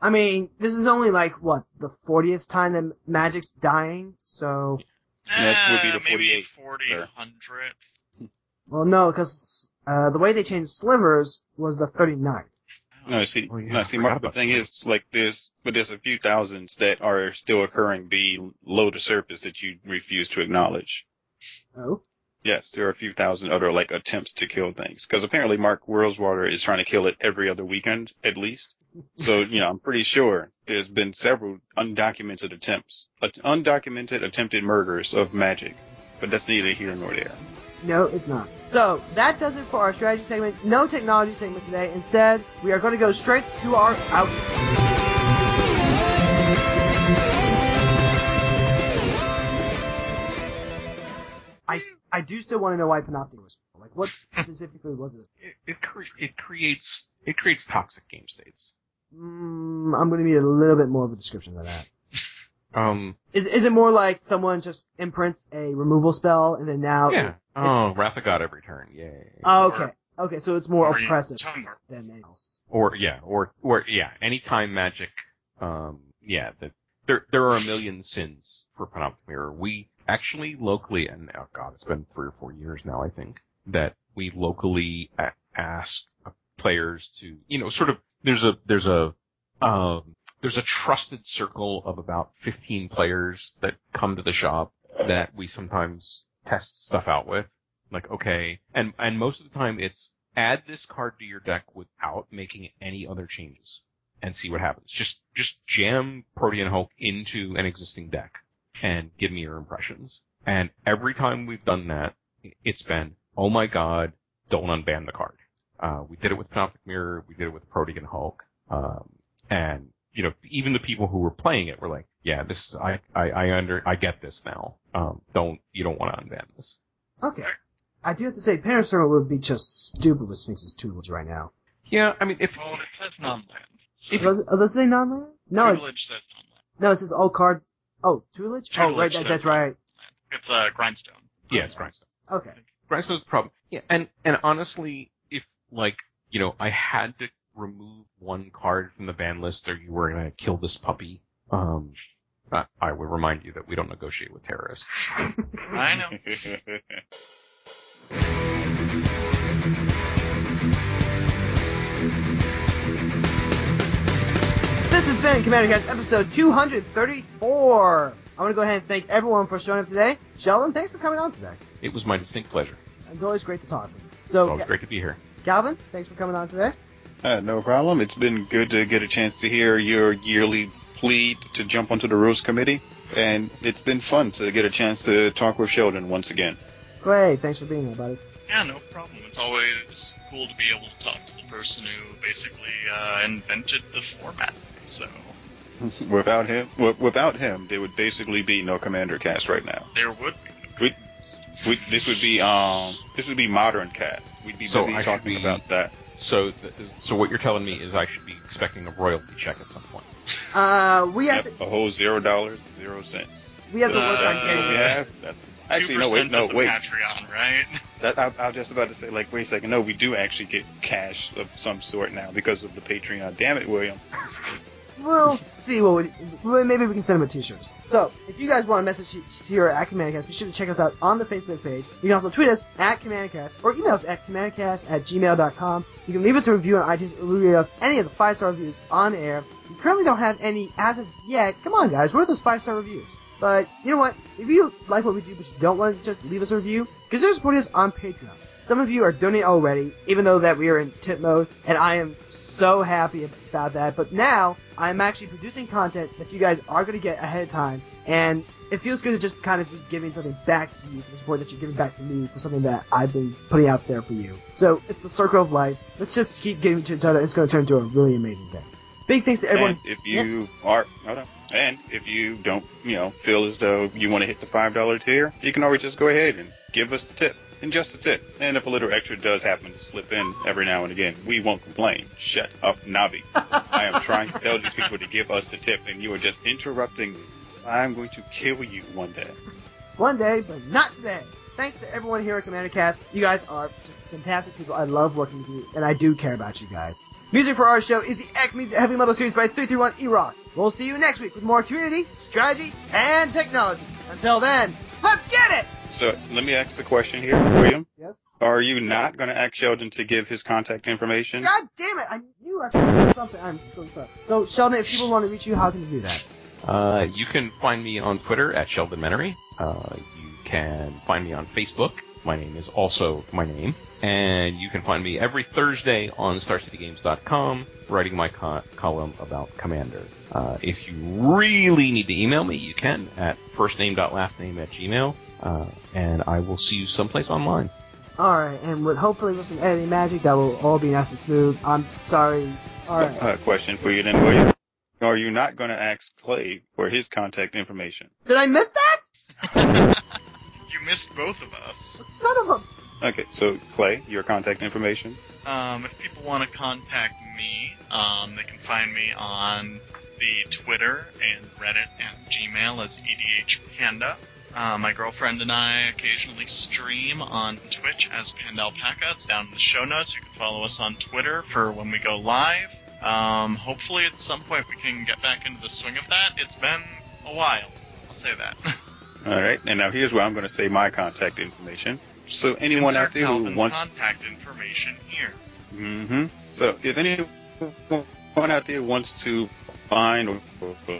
I mean, this is only like, what, the 40th time that Magic's dying, so, That would be the maybe 48, 40, sir. 100. well, no, because, uh, the way they changed slivers was the 39th. No, see, Oh, yeah, no, see, forgot Mark, the about thing that. is, like, there's, but there's a few thousands that are still occurring below the surface that you refuse to acknowledge. Oh? Yes, there are a few thousand other, like, attempts to kill things. Because apparently Mark Rosewater is trying to kill it every other weekend, at least. So, you know, I'm pretty sure there's been several undocumented attempts, uh, undocumented attempted murders of magic. But that's neither here nor there. No, it's not. So, that does it for our strategy segment. No technology segment today. Instead, we are going to go straight to our outs. I, I do still want to know why Panoptic was. Like, what specifically was it? It it, cre- it creates it creates toxic game states. Mm, I'm going to need a little bit more of a description of that. Um, Is, is it more like someone just imprints a removal spell and then now? yeah. Oh, Wrath of God every turn. Yay. Oh, okay. Okay, so it's more oppressive than anything else. Or yeah, or or yeah, anytime magic. Um, yeah, that there there are a million sins for Panoptic Mirror. We actually locally, and oh god, it's been three or four years now, I think, that we locally a- ask players to, you know, sort of. There's a there's a um, there's a trusted circle of about 15 players that come to the shop that we sometimes test stuff out with. Like, okay, and and most of the time it's add this card to your deck without making any other changes and see what happens. Just just jam Protean Hulk into an existing deck and give me your impressions. And every time we've done that, it's been, oh my god, don't unban the card. Uh, we did it with Panoptic Mirror, we did it with Protean Hulk, um, and you know, even the people who were playing it were like, yeah, this is, I, I, I under, I get this now. Um, don't, you don't want to unban this. Okay. I do have to say, Paranormal would be just stupid with Sphinx's tutelage right now. Yeah, I mean, if, Well, it says non-land. if, Does, oh, does it say non-land? No, it, Tutelage says non-land. no, it says all cards. Oh, tutelage? oh, right, that, that's right. It's uh, grindstone. yeah, it's Grindstone. Okay. Grindstone's the problem. Yeah, and, and honestly, if, like, you know, I had to remove one card from the ban list or you were gonna kill this puppy, um, I, I would remind you that we don't negotiate with terrorists. I know. has been Commander Cast episode 234. I want to go ahead and thank everyone for showing up today. Sheldon, thanks for coming on today. It was my distinct pleasure. It's always great to talk with you. It's So, always great to be here. Calvin, thanks for coming on today. Uh, no problem. It's been good to get a chance to hear your yearly plea to jump onto the rules committee, and it's been fun to get a chance to talk with Sheldon once again. Great, thanks for being here, buddy. Yeah, no problem. It's always cool to be able to talk to the person who basically uh, invented the format. So without him, w- without him, there would basically be no Commander Cast right now. there would be. We, we, this would be um, this would be modern cast. We'd be So busy I talking be- about that. So, th- so what you're telling me is I should be expecting a royalty check at some point. Uh, we have Yep, to, a whole zero dollars, zero cents. we have to work Uh, on That's we getting have. That's actually no 2% wait no of the wait. Patreon, right? That, I, I was just about to say like wait a second no we do actually get cash of some sort now because of the Patreon. Damn it, William. We'll see what we, maybe we can send them a t-shirts. So, if you guys want to message here at CommandCast, be sure to check us out on the Facebook page. You can also tweet us at CommandCast or email us at CommandCast at gmail.com. You can leave us a review on iTunes or review of any of the five-star reviews on air. We currently don't have any as of yet. Come on, guys, where are those five-star reviews? But, you know what? If you like what we do, but you don't want to just leave us a review, consider supporting us on Patreon. Some of you are donating already, even though that we are in tip mode, and I am so happy about that. But now, I'm actually producing content that you guys are going to get ahead of time, and it feels good to just kind of be giving something back to you for the support that you're giving back to me for something that I've been putting out there for you. So, it's the circle of life. Let's just keep giving to each other. It's going to turn into a really amazing thing. Big thanks to everyone. And if you are, hold on. And if you don't, you know, feel as though you want to hit the five dollar tier, you can always just go ahead and give us a tip. And just a tip. And if a little extra does happen to slip in every now and again, we won't complain. Shut up, Navi. I am trying to tell these people to give us the tip, and you are just interrupting. I'm going to kill you one day. One day, but not today. Thanks to everyone here at Commander Cast. You guys are just fantastic people. I love working with you, and I do care about you guys. Music for our show is the X Meets Heavy Metal series by 331 E-Rock. We'll see you next week with more community, strategy, and technology. Until then, let's get it! So let me ask the question here, William. Yes? Are you not going to ask Sheldon to give his contact information? God damn it! I knew I forgot something. I'm so sorry. So, Sheldon, if people want to reach you, how can they do that? Uh, you can find me on Twitter at Sheldon Menery. Uh, you can find me on Facebook. My name is also my name. And you can find me every Thursday on StarCityGames.com writing my co- column about Commander. Uh, if you really need to email me, you can at firstname.lastname at gmail. Uh, and I will see you someplace online. Alright, and with hopefully with some editing magic, that will all be nice and smooth. I'm sorry. Alright. Uh, question for you then, William. Are you not going to ask Clay for his contact information? Did I miss that? you missed both of us. Son of a... Okay, so Clay, your contact information. Um, if people want to contact me, um, they can find me on the Twitter and Reddit and Gmail as EDHPanda. Uh, my girlfriend and I occasionally stream on Twitch as Pandalpaca. It's down in the show notes. You can follow us on Twitter for when we go live. Um, hopefully at some point we can get back into the swing of that. It's been a while. I'll say that. All right, and now here's where I'm going to say my contact information. So anyone Insert out there who Calvin's wants contact information here. Mm-hmm. So if anyone out there wants to find or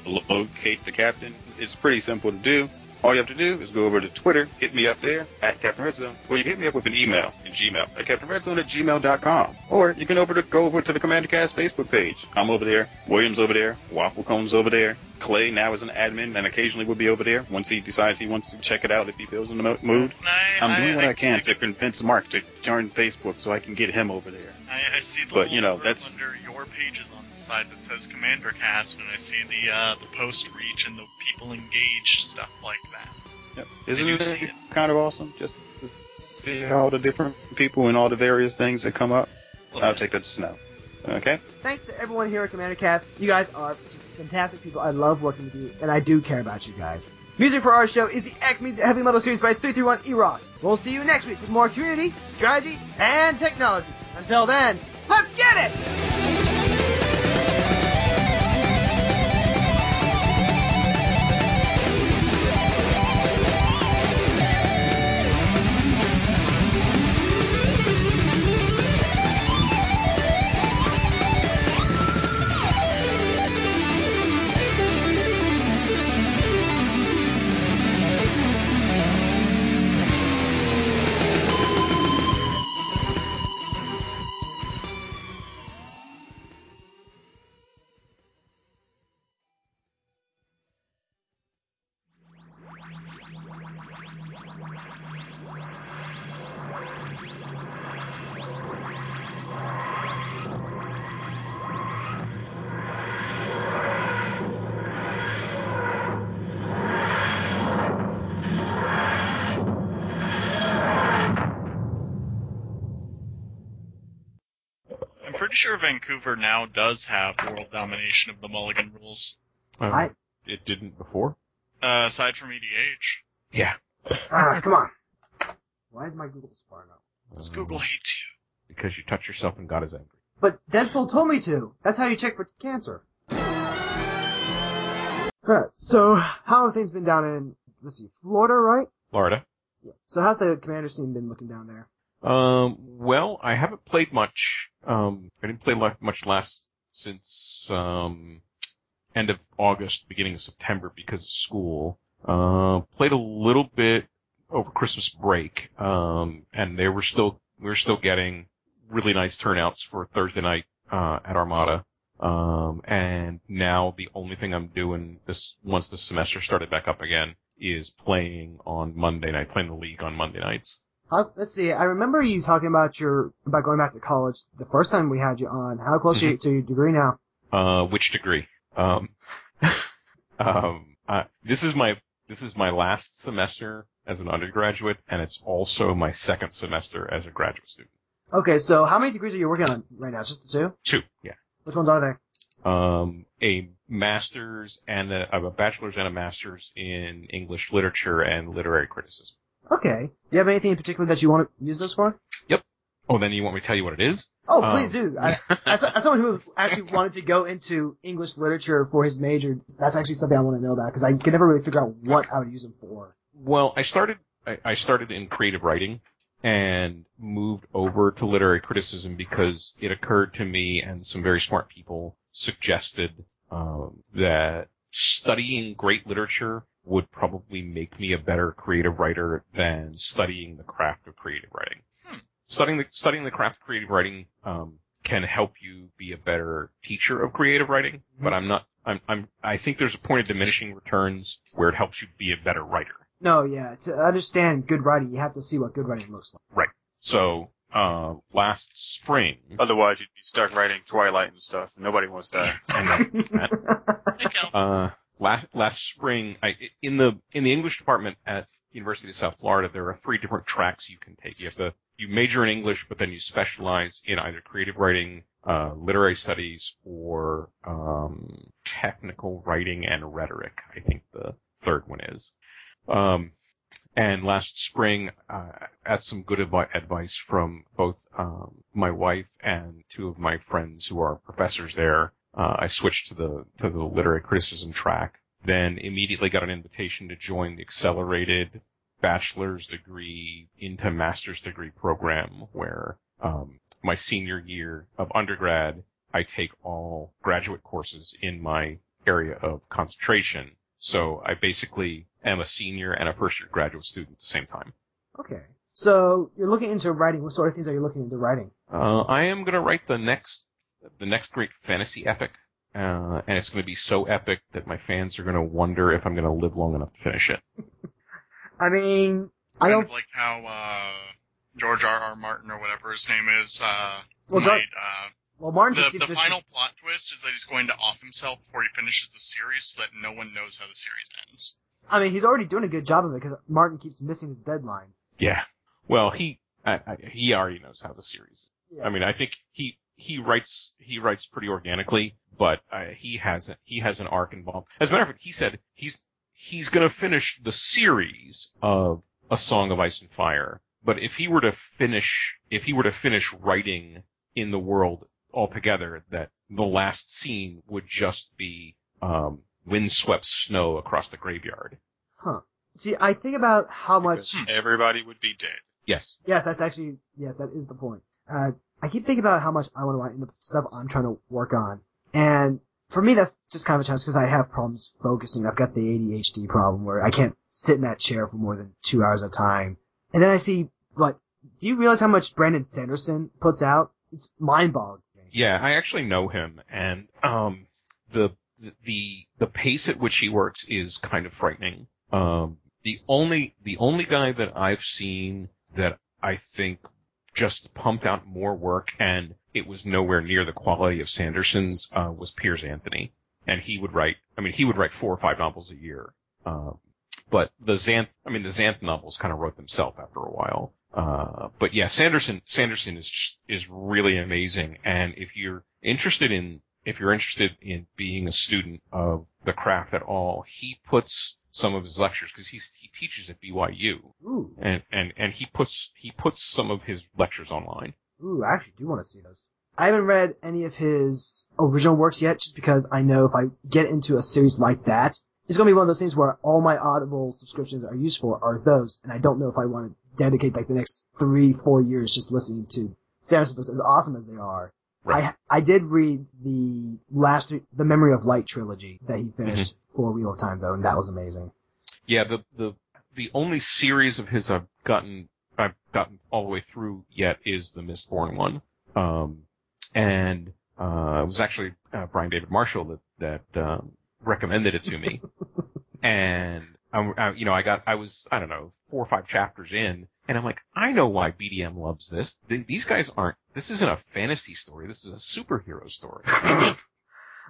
locate the captain, it's pretty simple to do. All you have to do is go over to Twitter, hit me up there at Captain Red Zone, or you can hit me up with an email in Gmail at CaptainRedZone at gmail.com. Or you can over to go over to the Commander Cast Facebook page. I'm over there, William's over there, Waffle Combs over there, Clay now is an admin and occasionally will be over there once he decides he wants to check it out if he feels in the mood. I, I'm doing what I can I, to convince Mark to join Facebook so I can get him over there. I, I see the But, you know, that's- under your pages on the side that says Commander Cast, and I see the uh, the post reach and the people engaged stuff like that. Yep. Isn't it kind of awesome? Just to see all the different people and all the various things that come up. I'll take that to snow. Okay? Thanks to everyone here at Commander Cast. You guys are just fantastic people. I love working with you, and I do care about you guys. Music for our show is the X Meets Heavy Metal series by 331 E-Rock. We'll see you next week with more community, strategy, and technology. Until then, let's get it! Vancouver now does have world domination of the Mulligan rules, Uh, I- It didn't before. uh, aside from EDH. Yeah. Ah, come on. Why is my Google Spark up? Because Um, Google hates you. Because you touched yourself and God is angry. But Deadpool told me to. That's how you check for cancer. Alright, so how have things been down in, let's see, Florida, right? Florida. Yeah. So how's the commander scene been looking down there? Um, well, I haven't played much. Um, I didn't play much last since um, end of August, beginning of September because of school. Uh, played a little bit over Christmas break, um, and they were still we were still getting really nice turnouts for Thursday night uh, at Armada. Um, and now the only thing I'm doing this once the semester started back up again is playing on Monday night, playing the league on Monday nights. How, let's see, I remember you talking about your, about going back to college the first time we had you on. How close are you to your degree now? Uh, which degree? Um, um, uh, this is my this is my last semester as an undergraduate, and it's also my second semester as a graduate student. Okay, so how many degrees are you working on right now? Just the two? Two, yeah. Which ones are they? Um, a master's and a, a bachelor's and a master's in English literature and literary criticism. Okay. Do you have anything in particular that you want to use those for? Yep. Oh, then you want me to tell you what it is? Oh, Um, please do. I, as, as someone who actually wanted to go into English literature for his major, that's actually something I want to know about because I could never really figure out what I would use them for. Well, I started I, I started in creative writing and moved over to literary criticism because it occurred to me and some very smart people suggested um, that studying great literature would probably make me a better creative writer than studying the craft of creative writing. Studying the studying the craft of creative writing um, can help you be a better teacher of creative writing, but I'm not. I'm, I'm. I think there's a point of diminishing returns where it helps you be a better writer. No, yeah, to understand good writing, you have to see what good writing looks like. Right. So, uh, last spring, Otherwise, you'd be stuck writing Twilight and stuff. Nobody wants that. I know, Matt. Hey, Cal. uh, last, last spring, I, in the, in the English department at University of South Florida, there are three different tracks you can take. You have to, you major in English, but then you specialize in either creative writing, uh, literary studies, or, um, technical writing and rhetoric, I think the third one is. Um, and last spring, uh, at some good advi- advice from both um, my wife and two of my friends who are professors there, uh, I switched to the to the literary criticism track. Then immediately got an invitation to join the accelerated bachelor's degree into master's degree program, where um, my senior year of undergrad, I take all graduate courses in my area of concentration. So I basically am a senior and a first year graduate student at the same time. Okay. So you're looking into writing. What sort of things are you looking into writing? Uh, I am going to write the next, the next great fantasy epic, uh, and it's going to be so epic that my fans are going to wonder if I'm going to live long enough to finish it. I mean, I don't. of like how uh, George R. R. Martin or whatever his name is uh, Well, might. George- Uh, Well, Martin the just keeps the this- final plot twist is that he's going to off himself before he finishes the series, so that no one knows how the series ends. I mean, he's already doing a good job of it because Martin keeps missing his deadlines. Yeah. Well, he, I, I, he already knows how the series. Yeah. I mean, I think he, he writes, he writes pretty organically, but uh, he has, a, he has an arc involved. As a matter of fact, he said he's, he's going to finish the series of A Song of Ice and Fire. But if he were to finish, if he were to finish writing in the world altogether, that the last scene would just be um, windswept snow across the graveyard. Huh. See, I think about how much. Everybody would be dead. Yes. Yes, that's actually yes, that is the point. Uh, I keep thinking about how much I want to write in the stuff I'm trying to work on, and for me, that's just kind of a challenge because I have problems focusing. I've got the ADHD problem where I can't sit in that chair for more than two hours at a time. And then I see, like, do you realize how much Brandon Sanderson puts out? It's mind-boggling. Yeah, I actually know him, and um, the the the pace at which he works is kind of frightening. Um, the only the only guy that I've seen that I think just pumped out more work and it was nowhere near the quality of Sanderson's uh, was Piers Anthony, and he would write. I mean, he would write four or five novels a year. Um, but the Xanth, I mean, the Xanth novels kind of wrote themselves after a while. Uh, but yeah, Sanderson, Sanderson is just, is really amazing. And if you're interested in, if you're interested in being a student of the craft at all, he puts some of his lectures, cause he's, he teaches at BYU. Ooh, And, and, and he puts, he puts some of his lectures online. ooh, I actually do want to see those. I haven't read any of his original works yet, just because I know if I get into a series like that, it's gonna be one of those things where all my Audible subscriptions are used for are those, and I don't know if I want to dedicate like the next three, four years just listening to Sanderson books, as awesome as they are. Right. I I did read the last the Memory of Light trilogy that he finished for Wheel of Time though, and that was amazing. Yeah, the the the only series of his I've gotten I've gotten all the way through yet is the Mistborn one. Um, and uh, it was actually uh, Brian David Marshall that that um, recommended it to me. and I, I, you know, I got I was I don't know four or five chapters in, and I'm like, I know why BDM loves this. Th- These guys aren't. This isn't a fantasy story. This is a superhero story.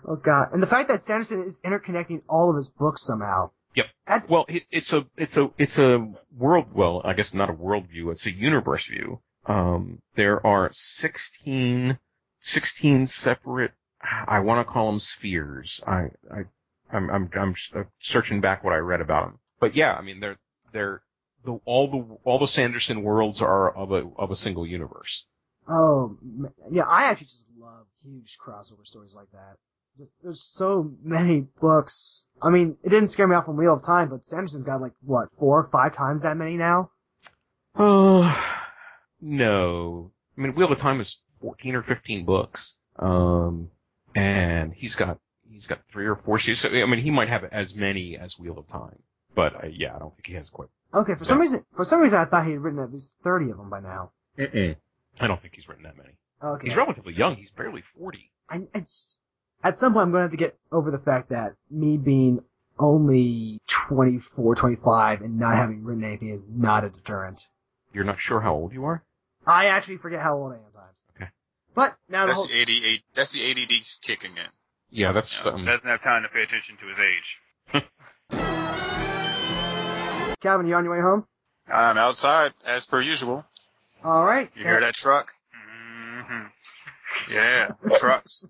Oh god, and the fact that Sanderson is interconnecting all of his books somehow. Yep. That, Well, it, it's a it's a it's a world. Well, I guess not a world view. It's a universe view. Um, there are 16, 16 separate. I want to call them spheres. I I I'm I'm I'm searching back what I read about them. But yeah, I mean they're they're the all the all the Sanderson worlds are of a of a single universe. Oh yeah, I actually just love huge crossover stories like that. Just there's so many books. I mean, it didn't scare me off from Wheel of Time, but Sanderson's got like what four or five times that many now. Oh no. I mean, Wheel of Time is fourteen or fifteen books. Um, and he's got he's got three or four series. So, I mean, he might have as many as Wheel of Time, but uh, yeah, I don't think he has quite. Okay, for some reason, for some reason, I thought he had written at least thirty of them by now. I don't think he's written that many. Okay, He's relatively young. He's barely forty. I, I just, at some point I'm going to have to get over the fact that me being only 24, 25 and not having written anything is not a deterrent. You're not sure how old you are? I actually forget how old I am sometimes. Okay. But now the whole, the ADD. That's the ADD kicking in. Yeah, that's Yeah, um, doesn't have time to pay attention to his age. Calvin, you on your way home? I'm outside as per usual. Alright. You hear that truck? Mm-hmm. Yeah, trucks,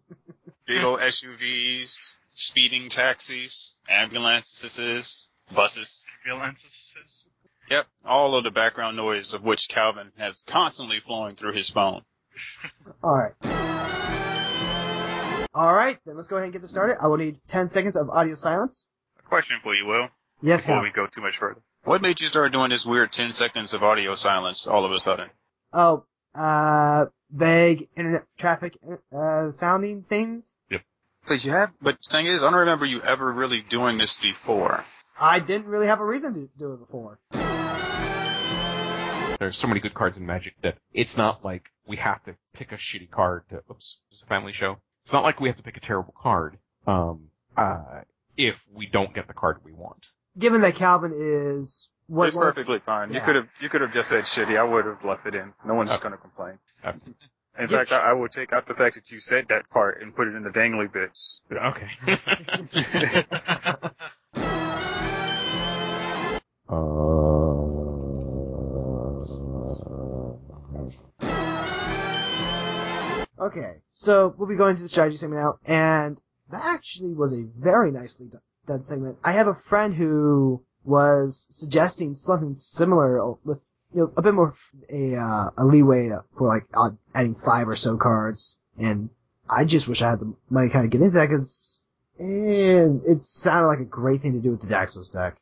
big old SUVs, speeding taxis, ambulances, buses. Ambulances. Yep, all of the background noise of which Calvin has constantly flowing through his phone. Alright. Alright, then let's go ahead and get this started. I will need 10 seconds of audio silence. A question for you, Will, Yes, before Calvin. we go too much further. What made you start doing this weird 10 seconds of audio silence all of a sudden? Oh, uh, vague internet traffic, uh, sounding things? Yep. Because you have, but the thing is, I don't remember you ever really doing this before. I didn't really have a reason to do it before. there's so many good cards in Magic that it's not like we have to pick a shitty card to. Oops, it's a family show. It's not like we have to pick a terrible card. Um, uh, if we don't get the card we want. Given that Calvin is what, it's what- perfectly fine. You could have, you could have just said shitty. I would have left it in. No one's Okay. going to complain. Uh, In Yeah. fact, I, I would take out the fact that you said that part and put it in the dangly bits. okay. Okay, so we'll be going to the strategy segment now, and that actually was a very nicely done, done segment. I have a friend who was suggesting something similar with you know a bit more a uh, a leeway for like adding five or so cards, and I just wish I had the money to kind of get into that because and it sounded like a great thing to do with the Daxos deck.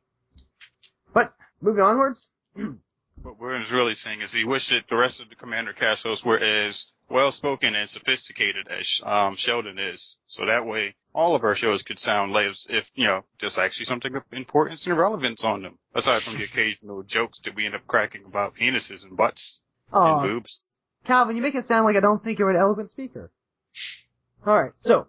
But moving onwards, What William's really saying is he wished that the rest of the Commander Castos were as well spoken and sophisticated as um, Sheldon is. So that way, all of our shows could sound like if, you know, there's actually something of importance and relevance on them. Aside from the occasional jokes that we end up cracking about penises and butts and oh boobs. Calvin, you make it sound like I don't think you're an eloquent speaker. All right, so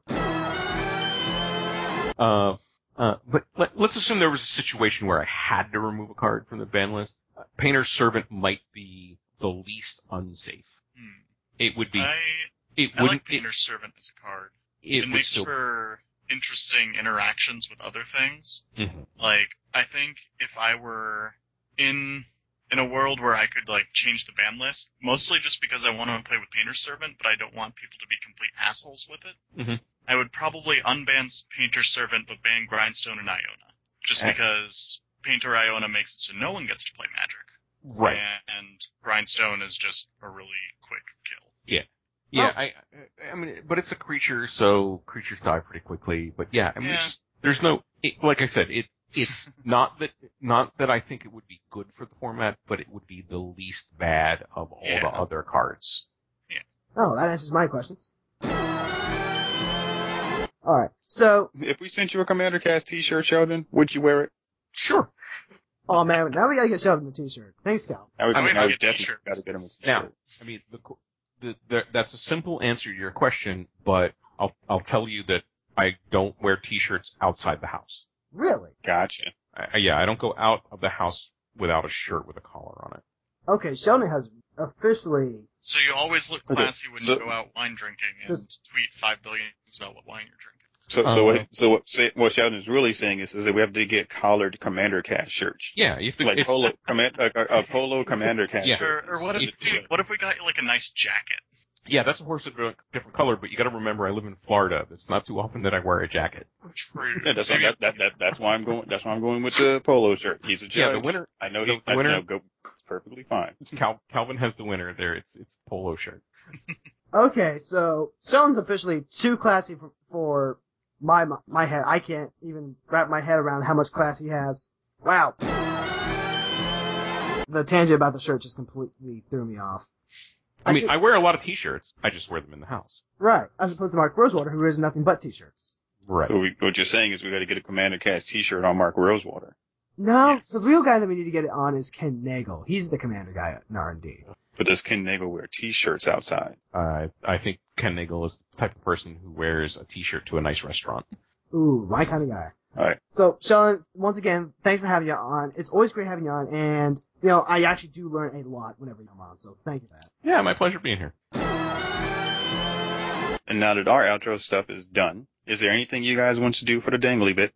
Uh, uh, but let, let's assume there was a situation where I had to remove a card from the ban list. Uh, Painter's Servant might be the least unsafe. Hmm. It would be. I, it I wouldn't. like Painter's Servant as a card. it, it It makes still. for interesting interactions with other things. Mhm. Like, I think if I were in in a world where I could like change the ban list, mostly just because I want to play with Painter's Servant, but I don't want people to be complete assholes with it. Mhm. I would probably unban Painter's Servant but ban Grindstone and Iona, just Eh. because Painter Iona makes it so no one gets to play Magic, Right. and Grindstone is just a really quick kill. Yeah, oh. I, I, I mean, but it's a creature, so creatures die pretty quickly. But yeah, I mean, it's Yeah. just, there's no, it, like I said, it it's not that not that I think it would be good for the format, but it would be the least bad of all Yeah. the other cards. Oh, that answers my questions. Alright, so, If we sent you a Commander Cast T-shirt, Sheldon, would you wear it? Sure. oh man, now we gotta get Sheldon a t-shirt. Thanks, Cal. I would, I mean, I if would definitely t-shirts. gotta get him a T-shirt. Now, I mean, the, qu- the, the that's a simple answer to your question, but I'll I'll tell you that I don't wear T-shirts outside the house. Really? Gotcha. I, I- yeah, I don't go out of the house without a shirt with a collar on it. Okay, Sheldon has officially, So you always look Okay, classy when so- you go out wine drinking and Just- tweet five billion things about what wine you're drinking. So, Uh, so what, uh-huh. so what, say, what Sheldon is really saying is, is that we have to get collared Commander Cast shirts. Yeah, you have to, Like polo, command, a, a, a polo Commander Cast Yeah. shirt. Or, or what if If- what if we got like a nice jacket? yeah, that's a horse of a different color, but you got to remember I live in Florida. It's not too often that I wear a jacket. True. Yeah, that's, why, that, that, that, that's why I'm going. That's why I'm going with the polo shirt. He's a judge. Yeah, the winner. I know. the- He, the winner- know. Go perfectly fine. Cal, Calvin has the winner there. It's it's the polo shirt. okay, so, Sheldon's officially too classy for, for my, my head. I can't even wrap my head around how much class he has. Wow. The tangent about the shirt just completely threw me off. I mean, get- I wear a lot of T-shirts. I just wear them in the house. Right, as opposed to Mark Rosewater, who wears nothing but t-shirts. Right. So we, what you're saying is we got to get a Commander Cast T-shirt on Mark Rosewater. No, Yes. the real guy that we need to get it on is Ken Nagle. He's the commander guy in R&D. But does Ken Nagle wear T-shirts outside? I I think Ken Nagle is the type of person who wears a T-shirt to a nice restaurant. Ooh, my kind of guy. All right. So, Sean, once again, thanks for having you on. It's always great having you on, and, you know, I actually do learn a lot whenever you come on, so thank you for that. Yeah, my pleasure being here. And now that our outro stuff is done, is there anything you guys want to do for the dangly bit?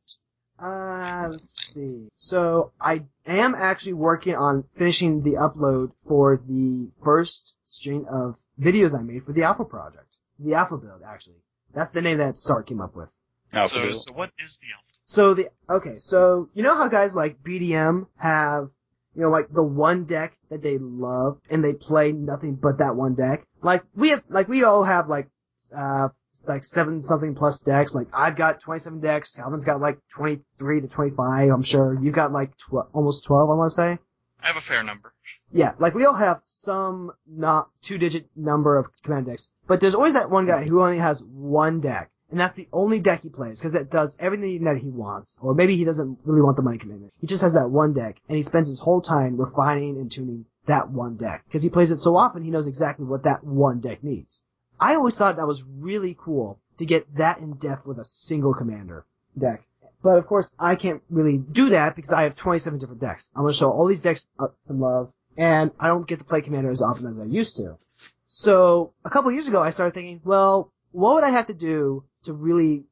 Uh, let's see. So, I am actually working on finishing the upload for the first string of videos I made for the Alpha project. The Alpha build, actually. That's the name that Stark came up with. Alpha so Bill? so what is the alpha? So the okay, so you know how guys like BDM have you know like the one deck that they love and they play nothing but that one deck. Like we have like we all have like uh like seven something plus decks. Like I've got 27 decks. Calvin's got like 23 to 25. I'm sure you've got like tw- almost 12. I want to say. I have a fair number. Yeah, like we all have some not two digit number of command decks, but there's always that one guy who only has one deck, and that's the only deck he plays because it does everything that he wants, or maybe he doesn't really want the money commitment. He just has that one deck, and he spends his whole time refining and tuning that one deck because he plays it so often he knows exactly what that one deck needs. I always thought that was really cool to get that in depth with a single commander deck. But of course, I can't really do that because I have 27 different decks. I'm going to show all these decks some love, and I don't get to play Commander as often as I used to. So a couple years ago, I started thinking, well, what would I have to do to really,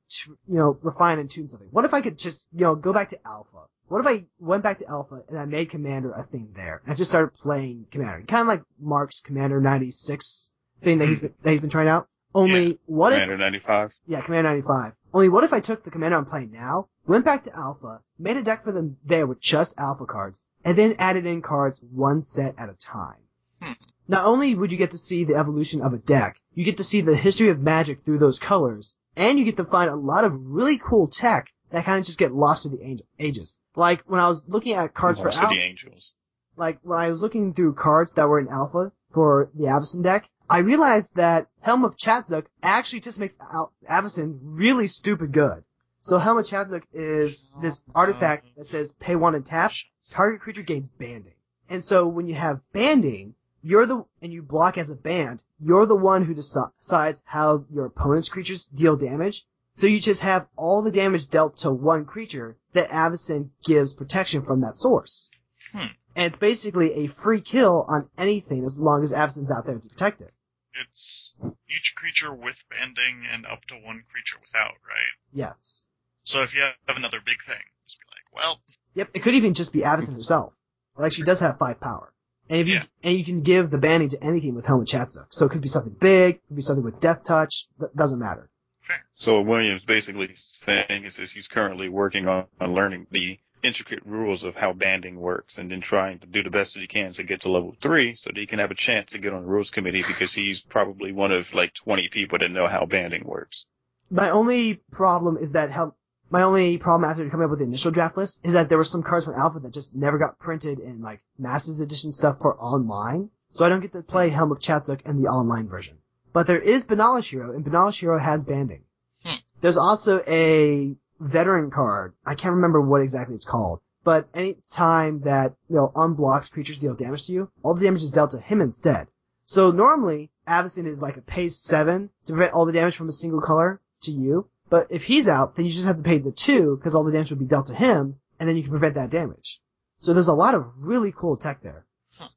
you know, refine and tune something? What if I could just, you know, go back to Alpha? What if I went back to Alpha and I made Commander a thing there, and I just started playing Commander, kind of like Mark's Commander 96 thing that he's been, that he's been trying out. Only what if Commander 95. yeah, Commander 95. Only what if I took the commander I'm playing now, went back to Alpha, made a deck for them there with just Alpha cards, and then added in cards one set at a time? Hmm. Not only would you get to see the evolution of a deck, you get to see the history of Magic through those colors, and you get to find a lot of really cool tech that kind of just get lost in the age- ages. Like when I was looking at cards for Varsity Alpha, Angels. like when I was looking through cards that were in alpha for the Avacyn deck, I realized that Helm of Chatzuk actually just makes Al- Avacyn really stupid good. So Helm of Chatzuk is this artifact that says pay one and tap, target creature gains banding. And so when you have banding, you're the, and you block as a band, you're the one who deci- decides how your opponent's creatures deal damage. So you just have all the damage dealt to one creature that Avacyn gives protection from that source. Hmm. And it's basically a free kill on anything as long as Avacyn's out there to protect it. It's each creature with banding and up to one creature without, right? Yes. So if you have another big thing, just be like, well, Yep, it could even just be Avacyn herself. Like she does have five power. And if you Yeah. and you can give the banding to anything with Helm of Chatzuk. So it could be something big, it could be something with Death Touch, that doesn't matter. fair. So what William's basically saying is, is he's currently working on, on learning the intricate rules of how banding works and then trying to do the best that he can to get to level three so that he can have a chance to get on the rules committee because he's probably one of like 20 people that know how banding works. My only problem is that Hel- My only problem after coming up with the initial draft list is that there were some cards from Alpha that just never got printed in like Masters Edition stuff for online, so I don't get to play Helm of Chatzuk in the online version. But there is Benalish Hero, and Benalish Hero has banding. Hmm. There's also a veteran card. I can't remember what exactly it's called. But any time that, you know, unblocked creatures deal damage to you, all the damage is dealt to him instead. So normally, Avacyn is like a pay 7 to prevent all the damage from a single color to you. But if he's out, then you just have to pay the 2 because all the damage would be dealt to him, and then you can prevent that damage. So there's a lot of really cool tech there. Huh.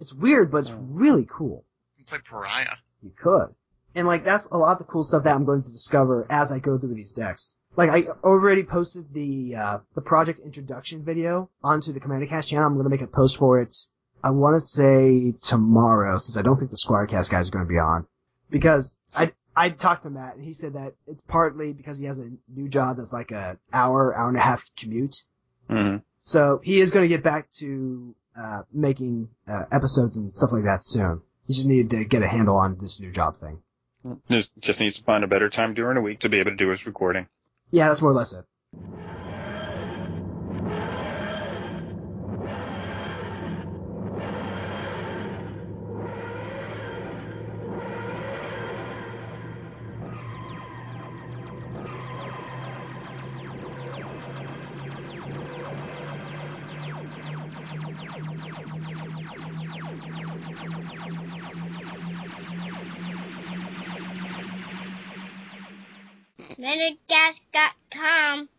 It's weird, but it's really cool. You can play Pariah. You could. And like that's a lot of the cool stuff that I'm going to discover as I go through these decks. Like I already posted the uh, the project introduction video onto the Commander Cast channel. I'm going to make a post for it. I want to say tomorrow, since I don't think the Squirecast guys are going to be on, because I I talked to Matt and he said that it's partly because he has a new job that's like a hour hour and a half commute. hmm So he is going to get back to uh, making uh, episodes and stuff like that soon. He just needed to get a handle on this new job thing. Just, just needs to find a better time during the week to be able to do his recording. Yeah, that's more or less it.